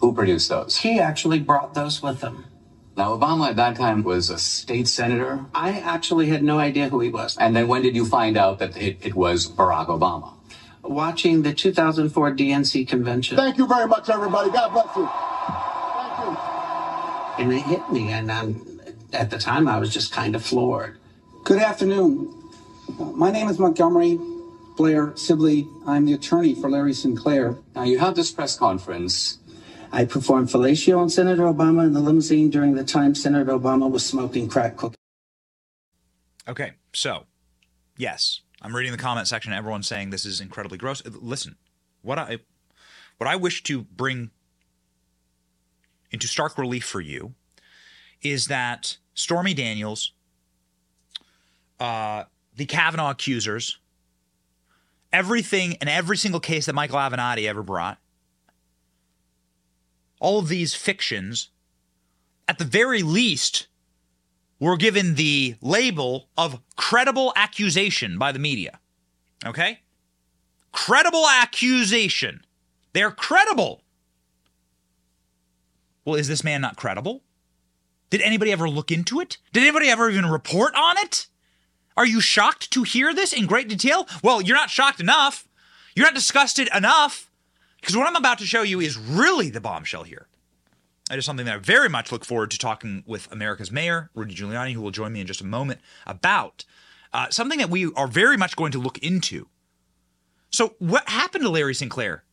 Who produced those? He actually brought those with him. Now, Obama at that time was a state senator. I actually had no idea who he was. And then when did you find out that it, it was Barack Obama? Watching the 2004 DNC convention. Thank you very much, everybody. God bless you. Thank you. And it hit me. And I'm, at the time, I was just kind of floored. Good afternoon. My name is Montgomery Blair Sibley. I'm the attorney for Larry Sinclair. Now, you have this press conference. I performed fellatio on Senator Obama in the limousine during the time Senator Obama was smoking crack cocaine. Okay, so yes, I'm reading the comment section. Everyone's saying this is incredibly gross. Listen, what I what I wish to bring into stark relief for you is that Stormy Daniels, uh, the Kavanaugh accusers, everything and every single case that Michael Avenatti ever brought, all of these fictions, at the very least, were given the label of credible accusation by the media. Okay? Credible accusation. They're credible. Well, is this man not credible? Did anybody ever look into it? Did anybody ever even report on it? Are you shocked to hear this in great detail? Well, you're not shocked enough. You're not disgusted enough. Because what I'm about to show you is really the bombshell here. It is something that I very much look forward to talking with America's mayor, Rudy Giuliani, who will join me in just a moment, about uh, something that we are very much going to look into. So, what happened to Larry Sinclair?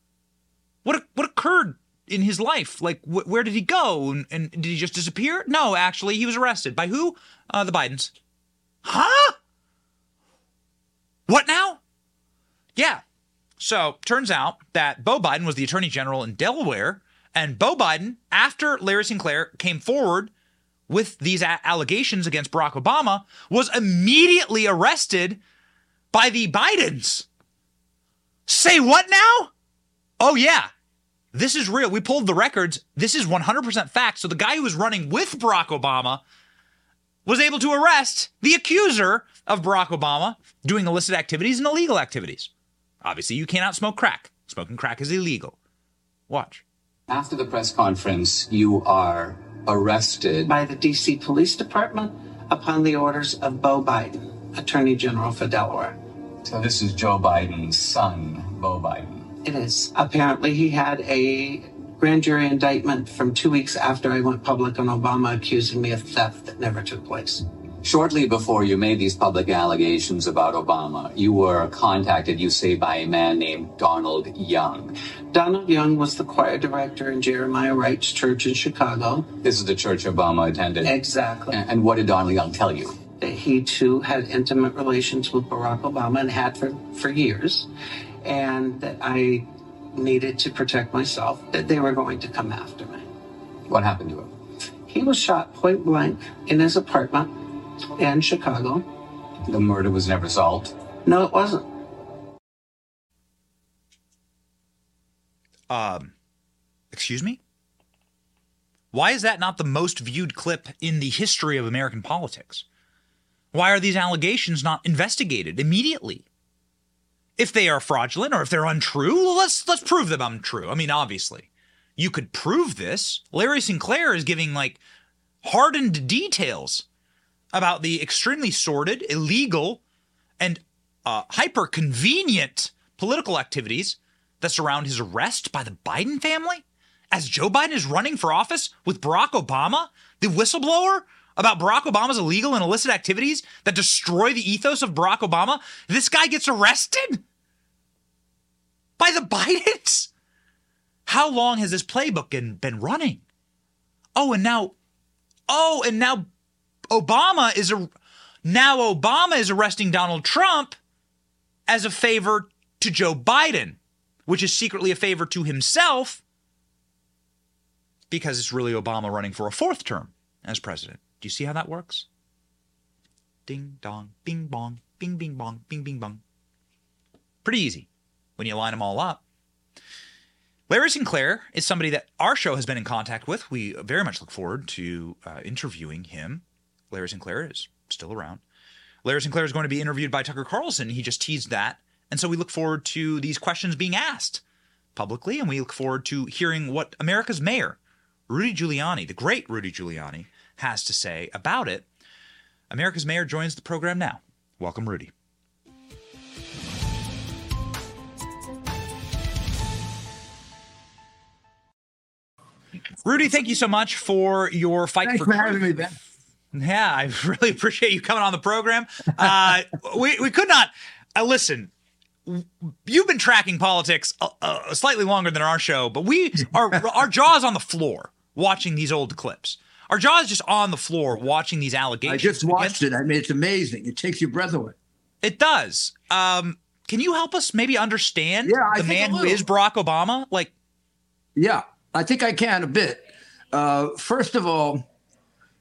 What what occurred in his life? Like, wh- where did he go? And, and, did he just disappear? No, actually, he was arrested by who? Uh, the Bidens. Huh? What now? Yeah. So, turns out that Beau Biden was the attorney general in Delaware and Beau Biden, after Larry Sinclair came forward with these a- allegations against Barack Obama, was immediately arrested by the Bidens. Say what now? Oh, yeah. This is real. We pulled the records. This is 100% fact. So the guy who was running with Barack Obama was able to arrest the accuser of Barack Obama doing illicit activities and illegal activities. Obviously, you cannot smoke crack. Smoking crack is illegal. Watch. After the press conference, you are arrested by the D.C. Police Department upon the orders of Beau Biden, Attorney General for Delaware. So this is Joe Biden's son, Beau Biden. It is. Apparently, he had a grand jury indictment from two weeks after I went public on Obama accusing me of theft that never took place. Shortly before you made these public allegations about Obama, you were contacted, you say, by a man named Donald Young. Donald Young was the choir director in Jeremiah Wright's church in Chicago. This is the church Obama attended. Exactly. And, what did Donald Young tell you? That he too had intimate relations with Barack Obama and had for, for years, and that I needed to protect myself, that they were going to come after me. What happened to him? He was shot point blank in his apartment in Chicago. The murder was never solved? No, it wasn't. Um, excuse me? Why is that not the most viewed clip in the history of American politics? Why are these allegations not investigated immediately? If they are fraudulent or if they're untrue, let's let's prove them untrue. I mean, obviously, you could prove this. Larry Sinclair is giving like hardened details about the extremely sordid, illegal, and uh, hyper convenient political activities that surround his arrest by the Biden family as Joe Biden is running for office with Barack Obama, the whistleblower about Barack Obama's illegal and illicit activities that destroy the ethos of Barack Obama. This guy gets arrested by the Bidens. How long has this playbook been, been running? Oh, and now, oh, and now Obama is a now Obama is arresting Donald Trump as a favor to Joe Biden, which is secretly a favor to himself because it's really Obama running for a fourth term as president. Do you see how that works? Ding dong, bing bong, bing bing bong, bing bing bong. Pretty easy when you line them all up. Larry Sinclair is somebody that our show has been in contact with. We very much look forward to uh, interviewing him. Larry Sinclair is still around. Larry Sinclair is going to be interviewed by Tucker Carlson. He just teased that. And so we look forward to these questions being asked publicly, and we look forward to hearing what America's mayor, Rudy Giuliani, the great Rudy Giuliani, has to say about it. America's mayor joins the program now. Welcome, Rudy. Rudy, thank you so much for your fight Thanks for, for having me, Ben. Yeah, I really appreciate you coming on the program. Uh, we we could not uh, listen. You've been tracking politics uh, uh, slightly longer than our show, but we our our jaws on the floor watching these old clips. Our jaws just on the floor watching these allegations. I just watched it. I mean, it's amazing. It takes your breath away. It does. Um, can you help us maybe understand Yeah, I the man who is Barack Obama? Like, Yeah, I think I can a bit. Uh, first of all,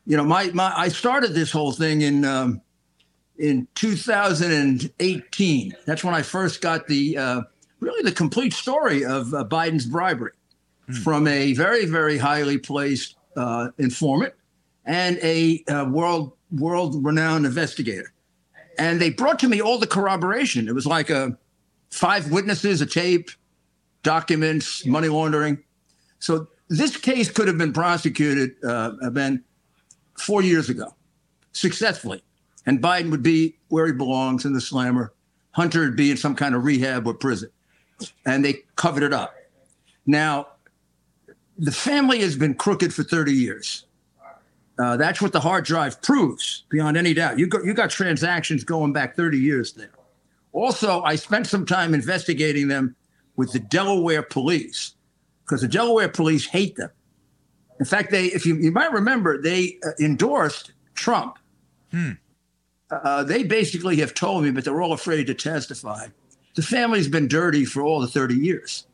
you know, my, my I started this whole thing in um, in 2018. That's when I first got the uh, really the complete story of uh, Biden's bribery from a very very highly placed uh, informant and a uh, world world renowned investigator. And they brought to me all the corroboration. It was like a five witnesses, a tape, documents, money laundering. So this case could have been prosecuted, uh, Ben, four years ago, successfully, and Biden would be where he belongs in the slammer. Hunter would be in some kind of rehab or prison, and they covered it up. Now, the family has been crooked for 30 years. Uh, that's what the hard drive proves, beyond any doubt. You got you got transactions going back 30 years there. Also, I spent some time investigating them with the Delaware police because the Delaware police hate them. In fact, they, if you, you might remember, they uh, endorsed Trump. Uh, they basically have told me, but they're all afraid to testify. The family's been dirty for all the 30 years.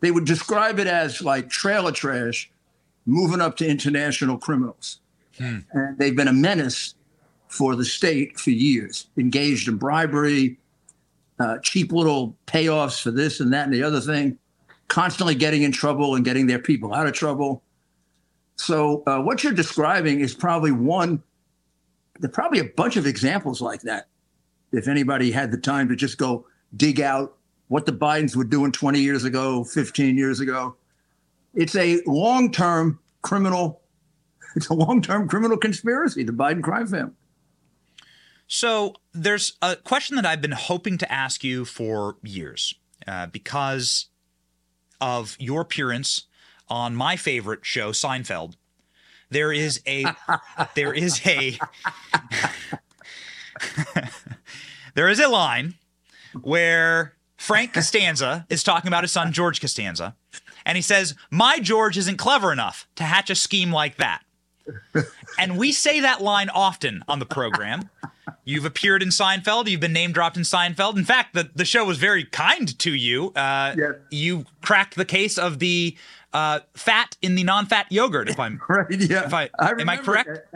They would describe it as like trailer trash moving up to international criminals. And they've been a menace for the state for years, engaged in bribery, uh, cheap little payoffs for this and that and the other thing, constantly getting in trouble and getting their people out of trouble. So, uh, what you're describing is probably one, there are probably a bunch of examples like that. If anybody had the time to just go dig out what the Bidens were doing 20 years ago, 15 years ago, it's a long term criminal, it's a long term criminal conspiracy, the Biden crime family. So there's a question that I've been hoping to ask you for years uh, because of your appearance on my favorite show, Seinfeld. There is a there is a there is a line where Frank Costanza is talking about his son George Costanza, and he says, "My George isn't clever enough to hatch a scheme like that." and we say that line often on the program. You've appeared in Seinfeld. You've been name dropped in Seinfeld. In fact, the, the show was very kind to you. Uh, You cracked the case of the uh, fat in the non-fat yogurt. If I'm right, yeah. If I, I am I correct?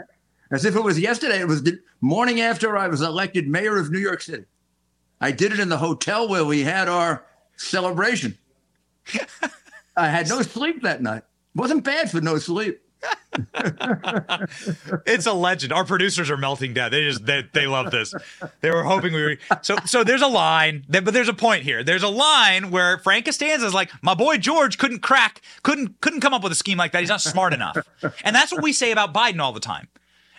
As if it was yesterday. It was the morning after I was elected mayor of New York City. I did it in the hotel where we had our celebration. I had no sleep that night. Wasn't bad for no sleep. It's a legend. Our producers are melting down. They just they, they love this. They were hoping we were so so. There's a line, but there's a point here. There's a line where Frank Costanza is like, "My boy George couldn't crack, couldn't couldn't come up with a scheme like that. He's not smart enough." And that's what we say about Biden all the time.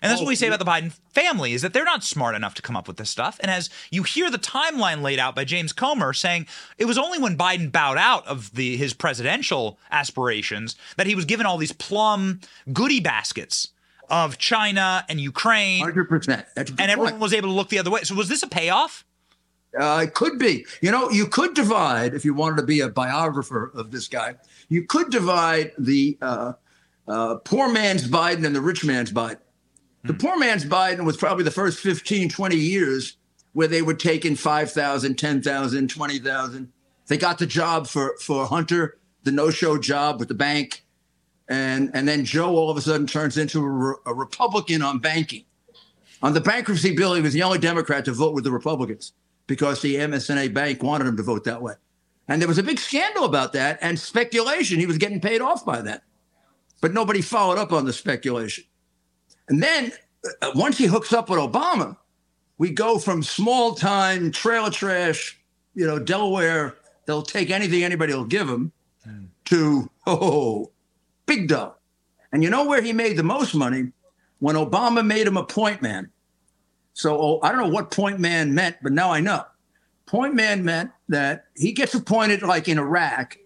And that's what we say about the Biden family is that they're not smart enough to come up with this stuff. And as you hear the timeline laid out by James Comer saying it was only when Biden bowed out of the his presidential aspirations that he was given all these plum goodie baskets of China and Ukraine. 100%. That's a good and everyone point. was able to look the other way. So was this a payoff? Uh, it could be. You know, you could divide, if you wanted to be a biographer of this guy, you could divide the uh, uh, poor man's Biden and the rich man's Biden. The hmm. poor man's Biden was probably the first 15, 20 years where they were taking 5,000, 10,000, 20,000. They got the job for, for Hunter, the no show job with the bank. And, and then Joe all of a sudden turns into a, re- a Republican on banking. On the bankruptcy bill, he was the only Democrat to vote with the Republicans because the MBNA bank wanted him to vote that way. And there was a big scandal about that and speculation. He was getting paid off by that. But nobody followed up on the speculation. And then uh, once he hooks up with Obama, we go from small time trailer trash, you know, Delaware, they'll take anything anybody will give him, to, oh, big dough. And you know where he made the most money? When Obama made him a point man. So oh, I don't know what point man meant, but now I know. Point man meant that he gets appointed like in Iraq,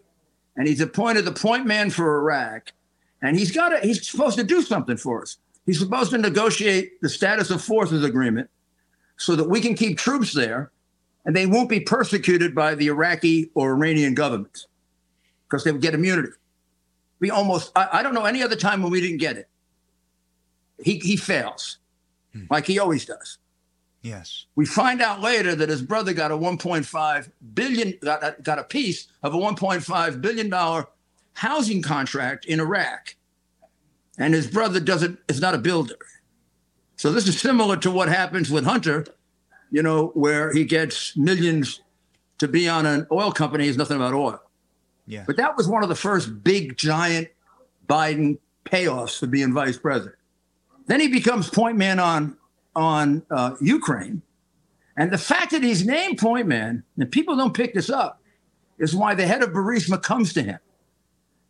and he's appointed the point man for Iraq, and he's got to, he's supposed to do something for us. He's supposed to negotiate the status of forces agreement so that we can keep troops there and they won't be persecuted by the Iraqi or Iranian governments because they would get immunity. We almost, I, I don't know any other time when we didn't get it. He, he fails, hmm. like he always does. Yes. We find out later that his brother got a 1.5 billion, got, got a piece of a 1.5 billion dollar housing contract in Iraq, and his brother doesn't is not a builder. So this is similar to what happens with Hunter, you know, where he gets millions to be on an oil company. He's nothing about oil. Yeah. But that was one of the first big giant Biden payoffs for being vice president. Then he becomes point man on on uh, Ukraine, and the fact that he's named point man, and people don't pick this up, is why the head of Burisma comes to him,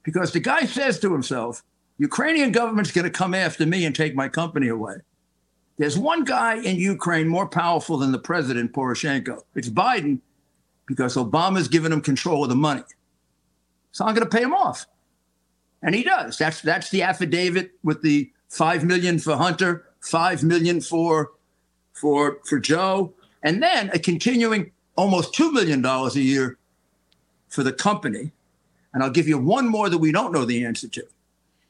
because the guy says to himself, "Ukrainian government's going to come after me and take my company away." There's one guy in Ukraine more powerful than the president, Poroshenko. It's Biden, because Obama's given him control of the money. So I'm going to pay him off. And he does. That's that's the affidavit with the five million for Hunter, five million for for for Joe, and then a continuing almost two million dollars a year for the company. And I'll give you one more that we don't know the answer to.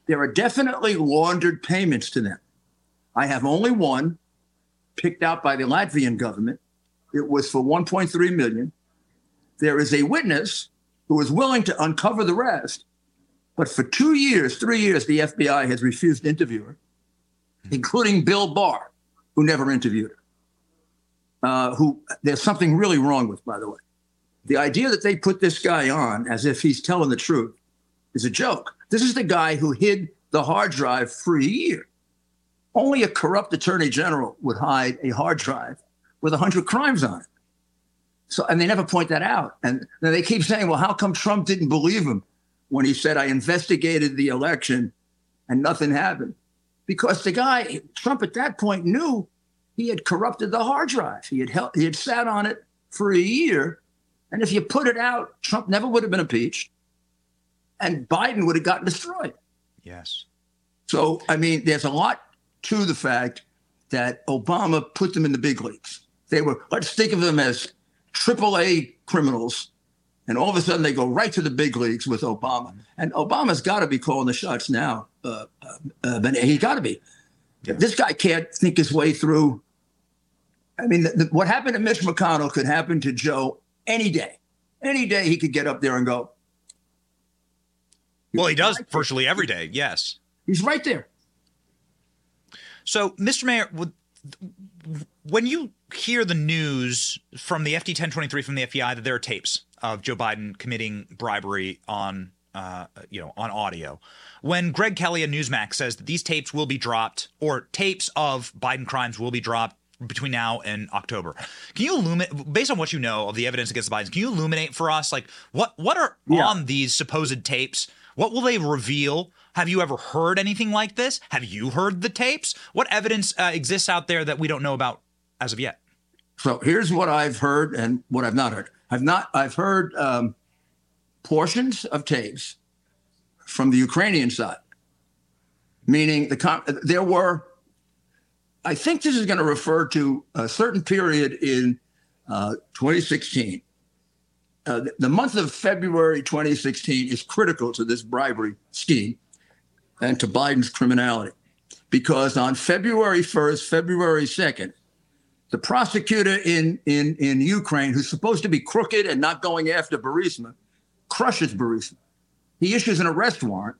There are definitely laundered payments to them. I have only one picked out by the Latvian government. It was for 1.3 million. There is a witness who is willing to uncover the rest, but for two years, three years, the FBI has refused to interview her, including Bill Barr, who never interviewed her. Uh, who there's something really wrong with, by the way. The idea that they put this guy on as if he's telling the truth is a joke. This is the guy who hid the hard drive for a year. Only a corrupt attorney general would hide a hard drive with 100 crimes on it. So, and they never point that out. And they keep saying, well, how come Trump didn't believe him when he said, I investigated the election and nothing happened? Because the guy, Trump at that point knew he had corrupted the hard drive. He had he had sat on it for a year, and if you put it out, Trump never would have been impeached, and Biden would have gotten destroyed. Yes. So I mean, there's a lot to the fact that Obama put them in the big leagues. They were let's think of them as AAA criminals, and all of a sudden they go right to the big leagues with Obama. And Obama's got to be calling the shots now. Uh, uh, uh, he got to be. This guy can't think his way through. I mean, the, the, what happened to Mitch McConnell could happen to Joe any day. Any day he could get up there and go. Well, he does virtually every day. Yes. He's right there. So, Mr. Mayor, when you hear the news from the FD 1023 from the FBI that there are tapes of Joe Biden committing bribery on, uh, you know, on audio, when Greg Kelly at Newsmax says that these tapes will be dropped or tapes of Biden crimes will be dropped between now and October. Can you illuminate, based on what you know of the evidence against the Bidens, can you illuminate for us, like what what are yeah. on these supposed tapes? What will they reveal? Have you ever heard anything like this? Have you heard the tapes? What evidence uh, exists out there that we don't know about as of yet? So here's what I've heard and what I've not heard. I've not. I've heard um, portions of tapes from the Ukrainian side, meaning the there were. I think this is going to refer to a certain period in uh, 2016. Uh, the month of February 2016 is critical to this bribery scheme and to Biden's criminality. Because on February 1st, February 2nd, the prosecutor in, in, in Ukraine, who's supposed to be crooked and not going after Burisma, crushes Burisma. He issues an arrest warrant,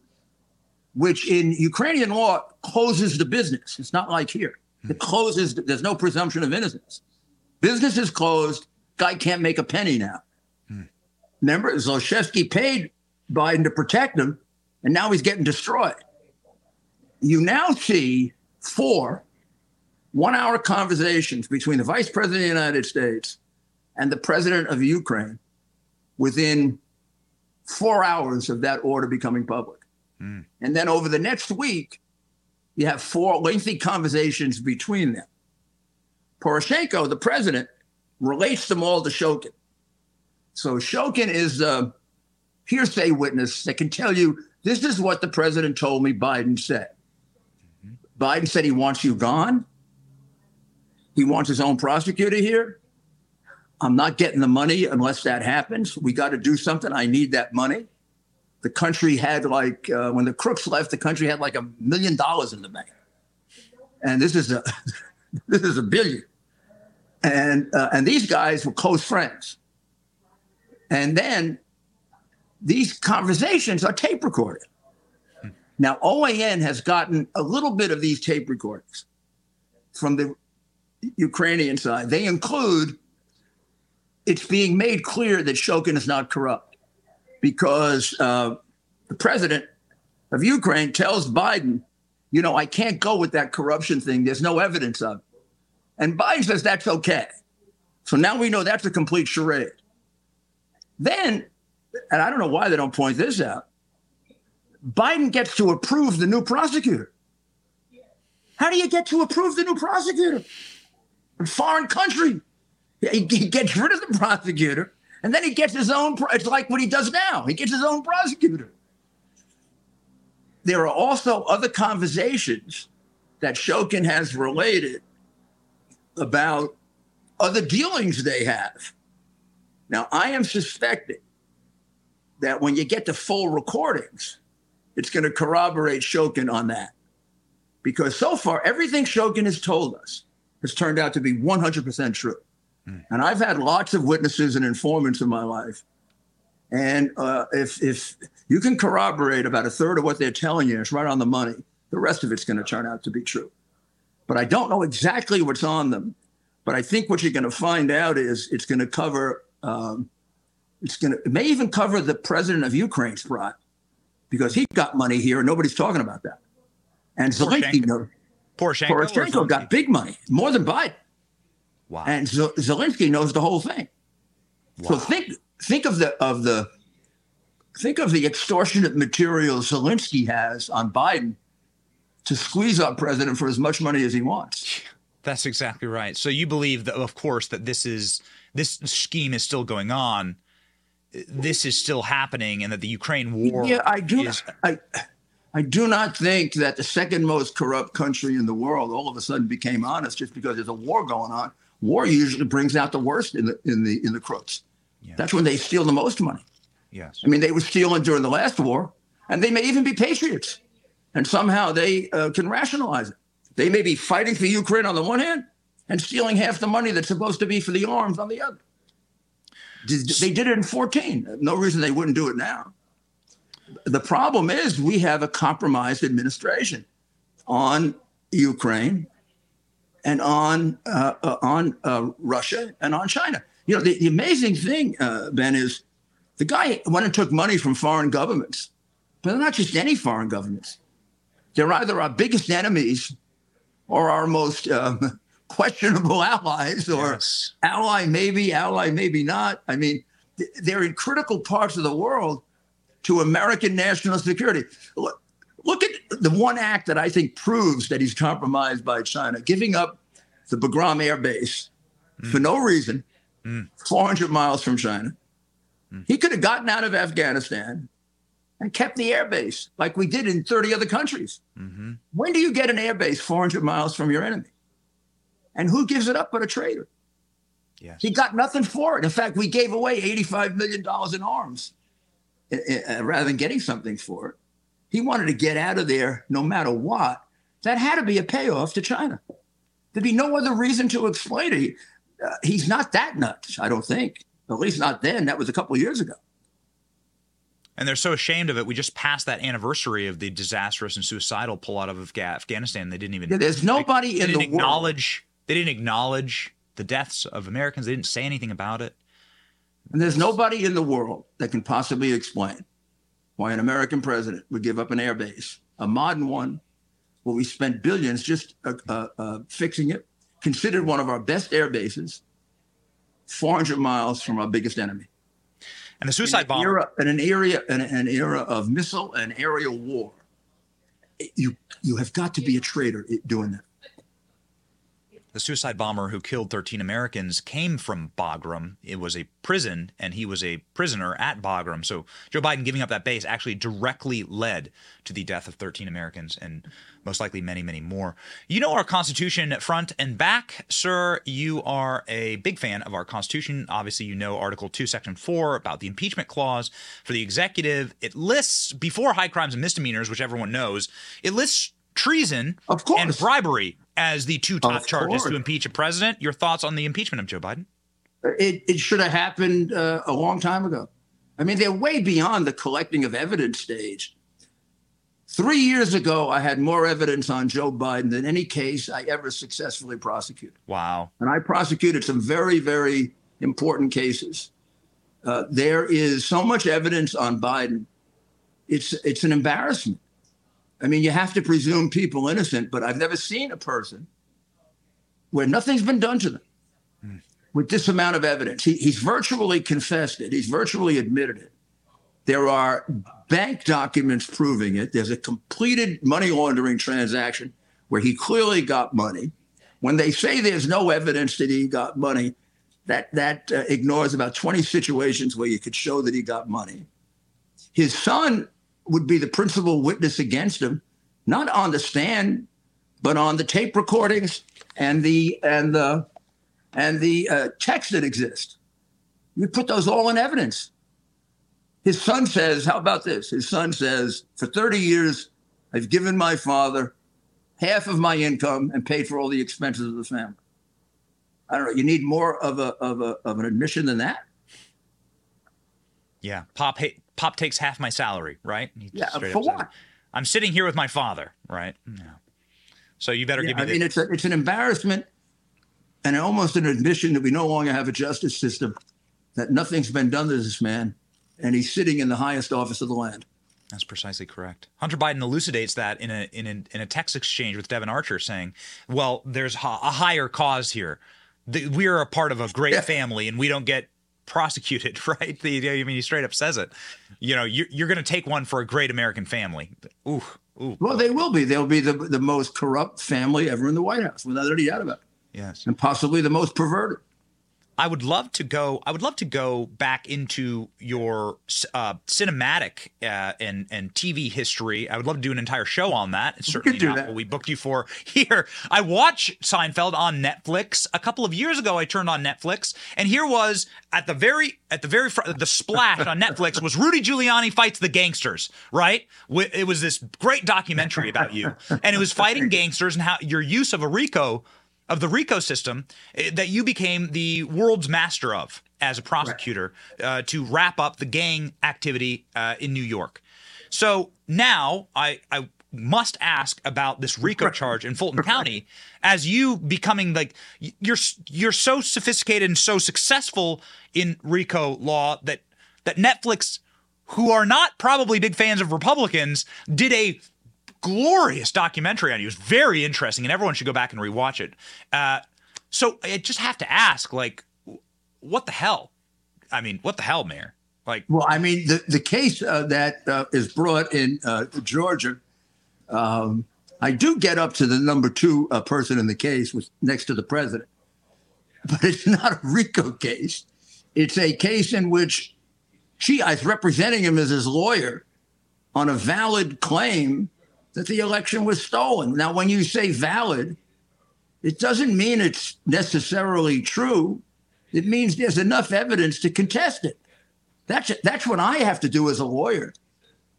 which in Ukrainian law closes the business. It's not like here. It closes, there's no presumption of innocence. Business is closed. Guy can't make a penny now. Remember, Zlochevsky paid Biden to protect him, and now he's getting destroyed you now see four one hour conversations between the vice president of the United States and the president of Ukraine within four hours of that order becoming public. Mm. And then over the next week, you have four lengthy conversations between them. Poroshenko, the president, relates them all to Shokin. So Shokin is a hearsay witness that can tell you this is what the president told me Biden said. Biden said he wants you gone. He wants his own prosecutor here. I'm not getting the money unless that happens. We got to do something. I need that money. The country had like uh, when the crooks left, the country had like a million dollars in the bank, and this is a this is a billion. And uh, and these guys were close friends. And then these conversations are tape recorded. Now, OAN has gotten a little bit of these tape recordings from the Ukrainian side. They include it's being made clear that Shokin is not corrupt because uh, the president of Ukraine tells Biden, you know, I can't go with that corruption thing. There's no evidence of it. And Biden says that's okay. So now we know that's a complete charade. Then, and I don't know why they don't point this out, Biden gets to approve the new prosecutor. How do you get to approve the new prosecutor? A foreign country. He, he gets rid of the prosecutor and then he gets his own. It's like what he does now. He gets his own prosecutor. There are also other conversations that Shokin has related about other dealings they have. Now, I am suspecting that when you get the full recordings, it's going to corroborate Shokin on that. Because so far, everything Shokin has told us has turned out to be 100% true. Mm. And I've had lots of witnesses and informants in my life. And uh, if, if you can corroborate about a third of what they're telling you, it's right on the money, the rest of it's going to turn out to be true. But I don't know exactly what's on them. But I think what you're going to find out is it's going to cover, um, it's going to, it may even cover the president of Ukraine's bribe because he got money here and nobody's talking about that. And Zelensky, knows, Poroshenko, Poroshenko got big money, more than Biden. Wow. And Zelensky knows the whole thing. Wow. So think think of the of the think of the extortionate material Zelensky has on Biden to squeeze our president for as much money as he wants. That's exactly right. So you believe that, of course, that this is this scheme is still going on. This is still happening, and that the Ukraine war. Yeah, I do. Is, I, I do not think that the second most corrupt country in the world all of a sudden became honest just because there's a war going on. War usually brings out the worst in the in the in the crooks. That's when they steal the most money. Yes. I mean, they were stealing during the last war, and they may even be patriots, and somehow they uh, can rationalize it. They may be fighting for Ukraine on the one hand and stealing half the money that's supposed to be for the arms on the other. They did it in 14. No reason they wouldn't do it now. The problem is we have a compromised administration on Ukraine and on uh, uh, on uh, Russia and on China. You know, the, the amazing thing, uh, Ben, is the guy went and took money from foreign governments, but they're not just any foreign governments. They're either our biggest enemies or our most um, questionable allies, or yes. ally maybe, ally maybe not. I mean, they're in critical parts of the world to American national security. Look, look at the one act that I think proves that he's compromised by China, giving up the Bagram Air Base mm. for no reason, mm. 400 miles from China. Mm. He could have gotten out of Afghanistan and kept the air base like we did in 30 other countries. Mm-hmm. When do you get an air base 400 miles from your enemy? And who gives it up but a traitor? Yes. He got nothing for it. In fact, we gave away $85 million in arms uh, rather than getting something for it. He wanted to get out of there no matter what. That had to be a payoff to China. There'd be no other reason to explain it. Uh, he's not that nuts, I don't think. At least not then. That was a couple of years ago. And they're so ashamed of it. We just passed that anniversary of the disastrous and suicidal pullout of Afghanistan. They didn't even. Yeah, there's nobody they, in they the didn't acknowledge. They didn't acknowledge the deaths of Americans. They didn't say anything about it. And there's nobody in the world that can possibly explain why an American president would give up an air base, a modern one, where we spent billions just uh, uh, uh, fixing it, considered one of our best air bases, 400 miles from our biggest enemy. And the suicide in bomber. Era, in an area, in an era of missile and aerial war, you you have got to be a traitor doing that. The suicide bomber who killed 13 Americans came from Bagram. It was a prison, and he was a prisoner at Bagram. So Joe Biden giving up that base actually directly led to the death of 13 Americans and most likely many, many more. You know our Constitution front and back, sir. You are a big fan of our Constitution. Obviously, you know Article 2, Section 4 about the impeachment clause for the executive. It lists, before high crimes and misdemeanors, which everyone knows, it lists treason and bribery as the two top Of charges course. to impeach a president. Your thoughts on the impeachment of Joe Biden? It, it should have happened uh, a long time ago. I mean, they're way beyond the collecting of evidence stage. Three years ago, I had more evidence on Joe Biden than any case I ever successfully prosecuted. Wow. And I prosecuted some very, very important cases. Uh, there is so much evidence on Biden. It's it's an embarrassment. I mean, you have to presume people innocent, but I've never seen a person where nothing's been done to them with this amount of evidence. He, he's virtually confessed it. He's virtually admitted it. There are bank documents proving it. There's a completed money laundering transaction where he clearly got money. When they say there's no evidence that he got money, that that uh, ignores about 20 situations where you could show that he got money. His son would be the principal witness against him, not on the stand, but on the tape recordings and the and the and the uh, that exist. You put those all in evidence. His son says, "How about this?" His son says, "For 30 years, I've given my father half of my income and paid for all the expenses of the family." I don't know. You need more of a of a of an admission than that. Yeah. Pop ha- Pop takes half my salary, right? He Yeah, for what? I'm sitting here with my father, right? Yeah. So you better Yeah, give me I the mean, it's a, it's an embarrassment and almost an admission that we no longer have a justice system, that nothing's been done to this man, and he's sitting in the highest office of the land. That's precisely correct. Hunter Biden elucidates that in a in a, in a text exchange with Devon Archer, saying, "Well, there's a higher cause here. The, we are a part of a great family, and we don't get prosecuted, right? The, I mean, he straight up says it. You know, you're, you're going to take one for a great American family. Ooh, ooh. Well, they will be. They'll be the the most corrupt family ever in the White House, without any doubt about it. Yes. and possibly the most perverted. I would love to go. I would love to go back into your uh, cinematic uh, and and TV history. I would love to do an entire show on that. It's certainly not that. what we booked you for here. I watched Seinfeld on Netflix a couple of years ago. I turned on Netflix, and here was at the very at the very front, the splash on Netflix was Rudy Giuliani fights the gangsters. Right? It was this great documentary about you, and it was fighting gangsters and how your use of a RICO of the RICO system eh, that you became the world's master of as a prosecutor uh, to wrap up the gang activity uh, in New York. So now I, I must ask about this RICO charge in Fulton County. As you becoming like you're you're so sophisticated and so successful in RICO law that that Netflix who are not probably big fans of Republicans did a glorious documentary on you. It was very interesting, and everyone should go back and rewatch it. Uh, so I just have to ask, like, what the hell? I mean, what the hell, Mayor? Like, Well, I mean, the, the case uh, that uh, is brought in uh, Georgia, um, I do get up to the number two uh, person in the case, was next to the president. But it's not a RICO case. It's a case in which she is representing him as his lawyer on a valid claim that the election was stolen. Now, when you say valid, it doesn't mean it's necessarily true. It means there's enough evidence to contest it. That's that's what I have to do as a lawyer,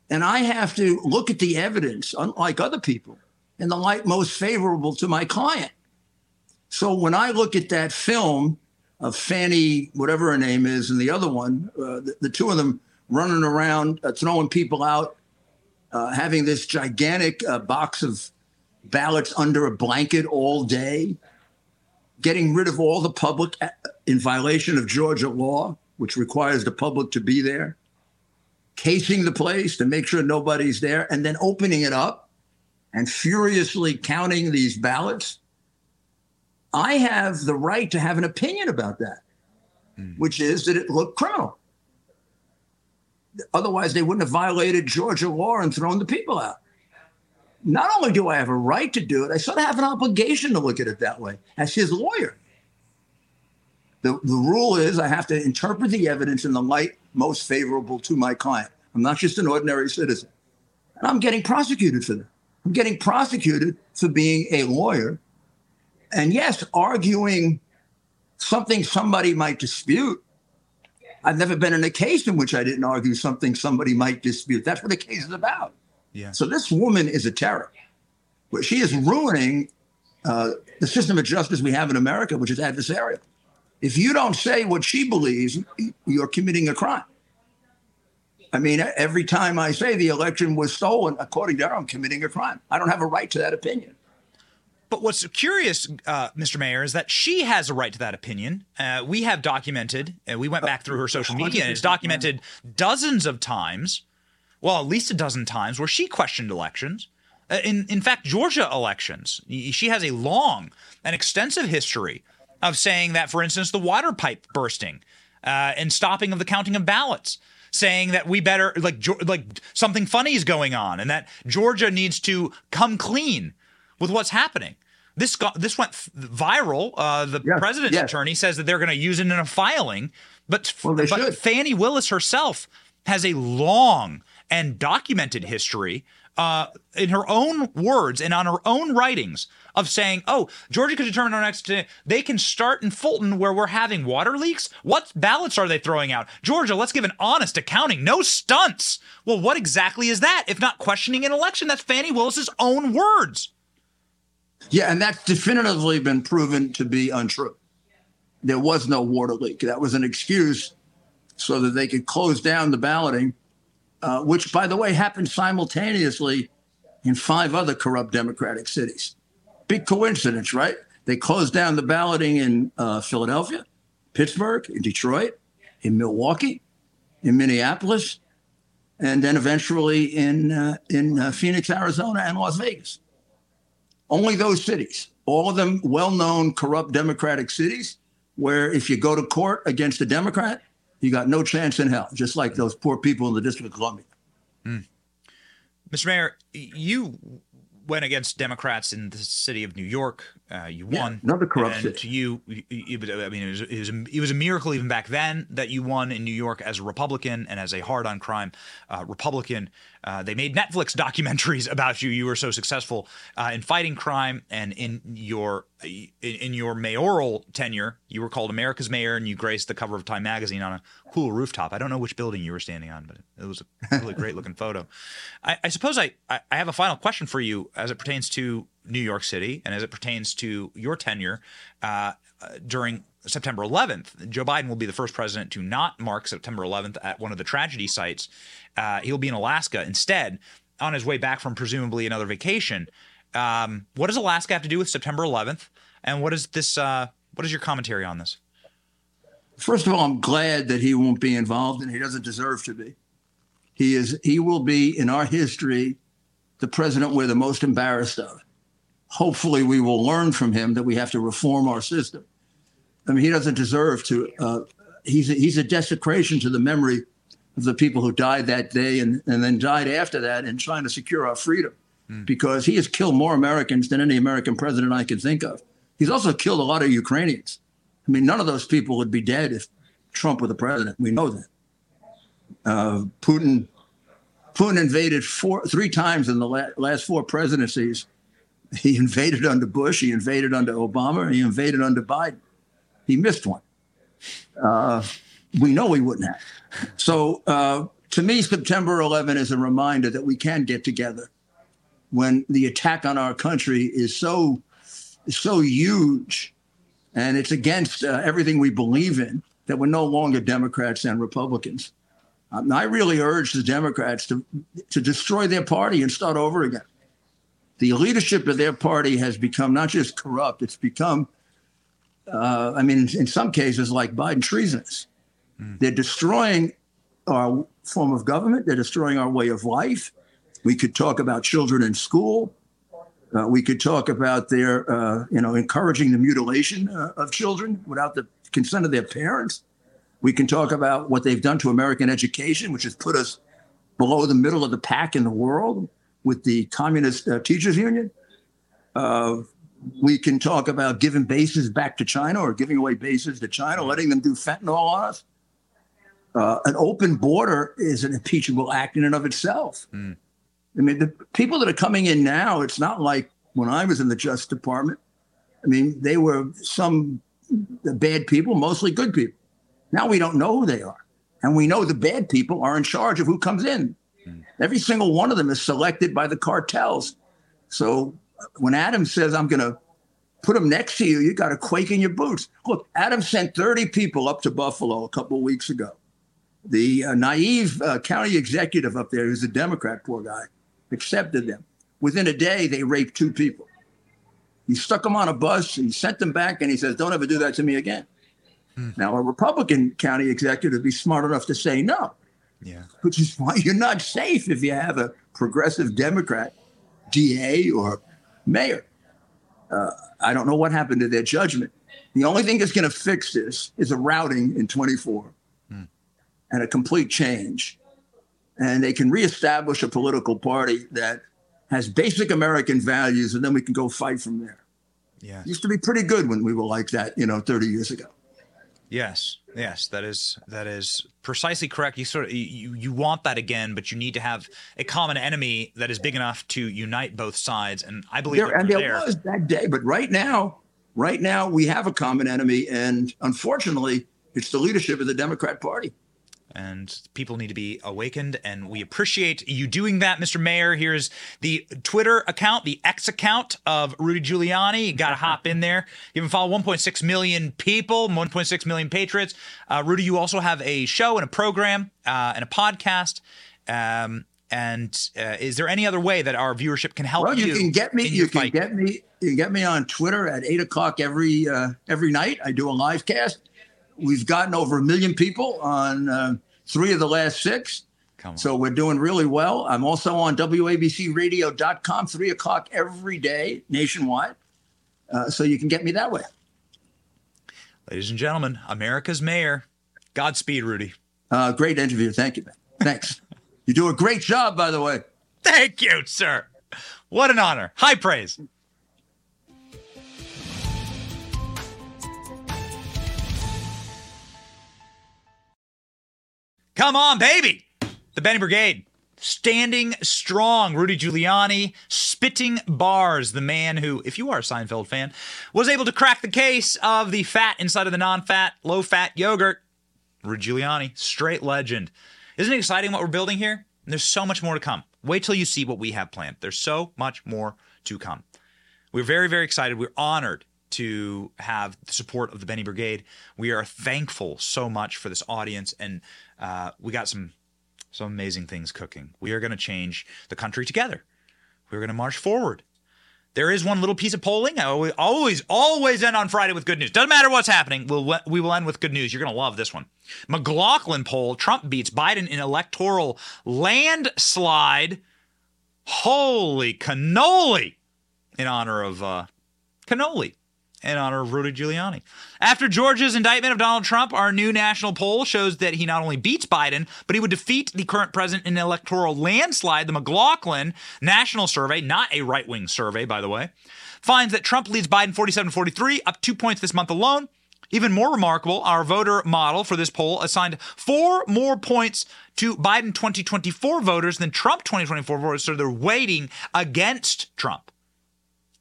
and I have to look at the evidence, unlike other people, in the light most favorable to my client. So when I look at that film of Fani, whatever her name is, and the other one, uh, the, the two of them running around uh, throwing people out, uh, having this gigantic uh, box of ballots under a blanket all day, getting rid of all the public uh, in violation of Georgia law, which requires the public to be there, casing the place to make sure nobody's there, and then opening it up and furiously counting these ballots. I have the right to have an opinion about that, which is that it looked criminal. Otherwise, they wouldn't have violated Georgia law and thrown the people out. Not only do I have a right to do it, I sort of have an obligation to look at it that way as his lawyer. The, the rule is I have to interpret the evidence in the light most favorable to my client. I'm not just an ordinary citizen. And I'm getting prosecuted for that. I'm getting prosecuted for being a lawyer. And yes, arguing something somebody might dispute. I've never been in a case in which I didn't argue something somebody might dispute. That's what the case is about. Yeah. So this woman is a terror. But she is ruining uh, the system of justice we have in America, which is adversarial. If you don't say what she believes, you're committing a crime. I mean, every time I say the election was stolen, according to her, I'm committing a crime. I don't have a right to that opinion. But what's curious, uh, Mr. Mayor, is that she has a right to that opinion. Uh, we have documented, and we went back through her social media, and it's documented dozens of times, well, at least a dozen times, where she questioned elections. Uh, in in fact, Georgia elections, she has a long and extensive history of saying that, for instance, the water pipe bursting uh, and stopping of the counting of ballots. Saying that we better like like something funny is going on, and that Georgia needs to come clean with what's happening. This got this went viral. Uh, the president's yes. attorney says that they're going to use it in a filing, but they but should. Fani Willis herself has a long and documented history uh, in her own words and on her own writings of saying, "Oh, Georgia could determine our next. They can start in Fulton where we're having water leaks. What ballots are they throwing out? Georgia, let's give an honest accounting. No stunts. Well, what exactly is that if not questioning an election? That's Fani Willis's own words. Yeah, and that's definitively been proven to be untrue. There was no water leak. That was an excuse so that they could close down the balloting, uh, which, by the way, happened simultaneously in five other corrupt Democratic cities. Big coincidence, right? They closed down the balloting in uh, Philadelphia, Pittsburgh, in Detroit, in Milwaukee, in Minneapolis, and then eventually in uh, in uh, Phoenix, Arizona, and Las Vegas. Only those cities, all of them well-known corrupt Democratic cities, where if you go to court against a Democrat, you got no chance in hell. Just like those poor people in the District of Columbia. Mr. Mayor, you went against Democrats in the city of New York. Uh, you Yeah, won. another corrupt and city. You, you, you- I mean, it was, it, was a, it was a miracle even back then that you won in New York as a Republican and as a hard on crime uh, Republican. Uh, they made Netflix documentaries about you. You were so successful uh, in fighting crime and in your in, in your mayoral tenure. You were called America's mayor, and you graced the cover of Time magazine on a cool rooftop. I don't know which building you were standing on, but it was a really great looking photo. I, I suppose I, I have a final question for you as it pertains to New York City and as it pertains to your tenure uh, uh, during September 11th. Joe Biden will be the first president to not mark September 11th at one of the tragedy sites. Uh, he'll be in Alaska instead, on his way back from presumably another vacation. Um, what does Alaska have to do with September 11th? And what is this? Uh, what is your commentary on this? First of all, I'm glad that he won't be involved, and he doesn't deserve to be. He is. He will be in our history the president we're the most embarrassed of. Hopefully, we will learn from him that we have to reform our system. I mean, he doesn't deserve to. Uh, he's a, he's a desecration to the memory of the people who died that day and, and then died after that in trying to secure our freedom, because he has killed more Americans than any American president I can think of. He's also killed a lot of Ukrainians. I mean, none of those people would be dead if Trump were the president. We know that. Uh, Putin, Putin invaded four, three times in the la- last four presidencies. He invaded under Bush. He invaded under Obama. He invaded under Biden. He missed one. Uh, we know he wouldn't have. So uh, to me, September 11 is a reminder that we can get together when the attack on our country is so so huge and it's against uh, everything we believe in that we're no longer Democrats and Republicans. Um, I really urge the Democrats to to destroy their party and start over again. The leadership of their party has become not just corrupt; it's become, uh, I mean, in some cases, like Biden treasonous. They're destroying our form of government. They're destroying our way of life. We could talk about children in school. Uh, we could talk about their, uh, you know, encouraging the mutilation uh, of children without the consent of their parents. We can talk about what they've done to American education, which has put us below the middle of the pack in the world with the Communist uh, Teachers Union. We can talk about giving bases back to China or giving away bases to China, letting them do fentanyl on us. Uh, an open border is an impeachable act in and of itself. I mean, the people that are coming in now, it's not like when I was in the Justice Department. I mean, they were some bad people, mostly good people. Now we don't know who they are. And we know the bad people are in charge of who comes in. Every single one of them is selected by the cartels. So when Adam says, I'm going to put them next to you, you got to quake in your boots. Look, Adam sent 30 people up to Buffalo a couple of weeks ago. The uh, naive uh, county executive up there, who's a Democrat, poor guy, accepted them. Within a day, they raped two people. He stuck them on a bus, he sent them back, and he says, Don't ever do that to me again. Now, a Republican county executive would be smart enough to say no. Yeah. Which is why you're not safe if you have a progressive Democrat DA or mayor. Uh, I don't know what happened to their judgment. The only thing that's going to fix this is a routing in 24 and a complete change. And they can reestablish a political party that has basic American values, and then we can go fight from there. Yeah. Used to be pretty good when we were like that, you know, 30 years ago. Yes, yes, that is that is precisely correct. You sort of you you want that again, but you need to have a common enemy that is big enough to unite both sides. And I believe There, and there there. was that day, but right now, right now we have a common enemy, and unfortunately, it's the leadership of the Democrat Party. And people need to be awakened and we appreciate you doing that mr mayor here's the twitter account the x account of rudy giuliani you gotta hop in there you can follow 1.6 million people 1.6 million patriots uh, rudy you also have a show and a program uh, and a podcast um, and uh, is there any other way that our viewership can help Well, you, you can get me. You can fight? get me. You can get me on Twitter at eight o'clock every uh, every night. I do a live cast. We've gotten over a million people on uh, three of the last six. So we're doing really well. I'm also on WABCRadio.com, three o'clock every day nationwide. Uh, so you can get me that way. ladies and gentlemen america's mayor godspeed rudy Uh, great interview. Thank you, man. Thanks. you do a great job, by the way. Thank you, sir. What an honor. High praise. Come on, baby. The Benny Brigade. Standing strong. Rudy Giuliani spitting bars. The man who, if you are a Seinfeld fan, was able to crack the case of the fat inside of the non fat, low fat yogurt. Rudy Giuliani, straight legend. Isn't it exciting what we're building here? And There's so much more to come. Wait till you see what we have planned. There's so much more to come. We're very, very excited. We're honored to have the support of the Benny Brigade. We are thankful so much for this audience, and uh, we got some some amazing things cooking. We are going to change the country together. We're going to march forward. There is one little piece of polling. I always, always, always end on Friday with good news. Doesn't matter what's happening. We'll we will end with good news. You're going to love this one. McLaughlin poll: Trump beats Biden in electoral landslide. Holy cannoli! In honor of uh, cannoli in honor of Rudy Giuliani. After Georgia's indictment of Donald Trump, our new national poll shows that he not only beats Biden, but he would defeat the current president in an electoral landslide. The McLaughlin National Survey, not a right wing survey, by the way, finds that Trump leads Biden 47 43, up two points this month alone. Even more remarkable, our voter model for this poll assigned four more points to Biden 2024 voters than Trump 2024 voters, so they're weighting against Trump.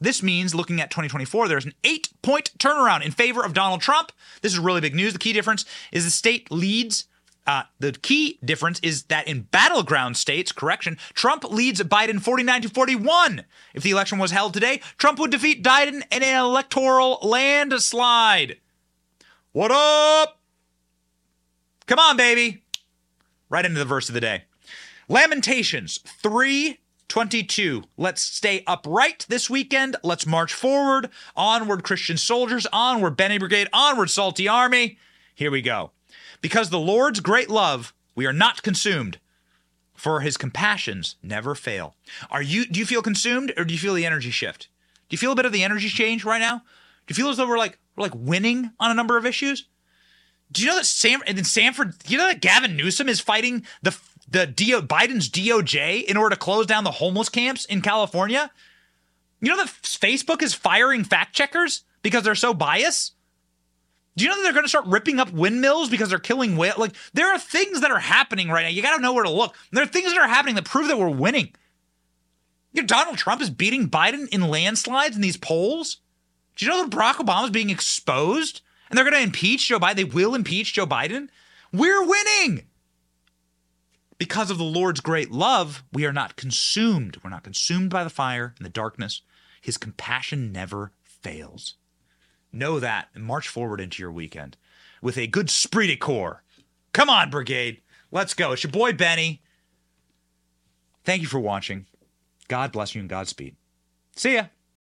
This means looking at 2024, there's an eight point turnaround in favor of Donald Trump. This is really big news. The key difference is the state leads. Uh, the key difference is that in battleground states, correction, Trump leads Biden 49 to 41. If the election was held today, Trump would defeat Biden in an electoral landslide. What up? Come on, baby. Right into the verse of the day. Lamentations 3 22. Let's stay upright this weekend. Let's march forward. Onward, Christian soldiers. Onward, Benny Brigade. Onward, Salty Army. Here we go. Because the Lord's great love, we are not consumed, for his compassions never fail. Are you do you feel consumed or do you feel the energy shift? Do you feel a bit of the energy change right now? Do you feel as though we're like we're like winning on a number of issues? Do you know that Sam in Sanford, you know that Gavin Newsom is fighting the the DO, Biden's DOJ in order to close down the homeless camps in California? You know that Facebook is firing fact checkers because they're so biased? Do you know that they're going to start ripping up windmills because they're killing whale? Like there are things that are happening right now. You got to know where to look. There are things that are happening that prove that we're winning. You know, Donald Trump is beating Biden in landslides in these polls. Do you know that Barack Obama is being exposed and they're going to impeach Joe Biden? They will impeach Joe Biden. We're winning. Because of the Lord's great love, we are not consumed. We're not consumed by the fire and the darkness. His compassion never fails. Know that and march forward into your weekend with a good esprit de corps. Come on, Brigade. Let's go. It's your boy Benny. Thank you for watching. God bless you and Godspeed. See ya.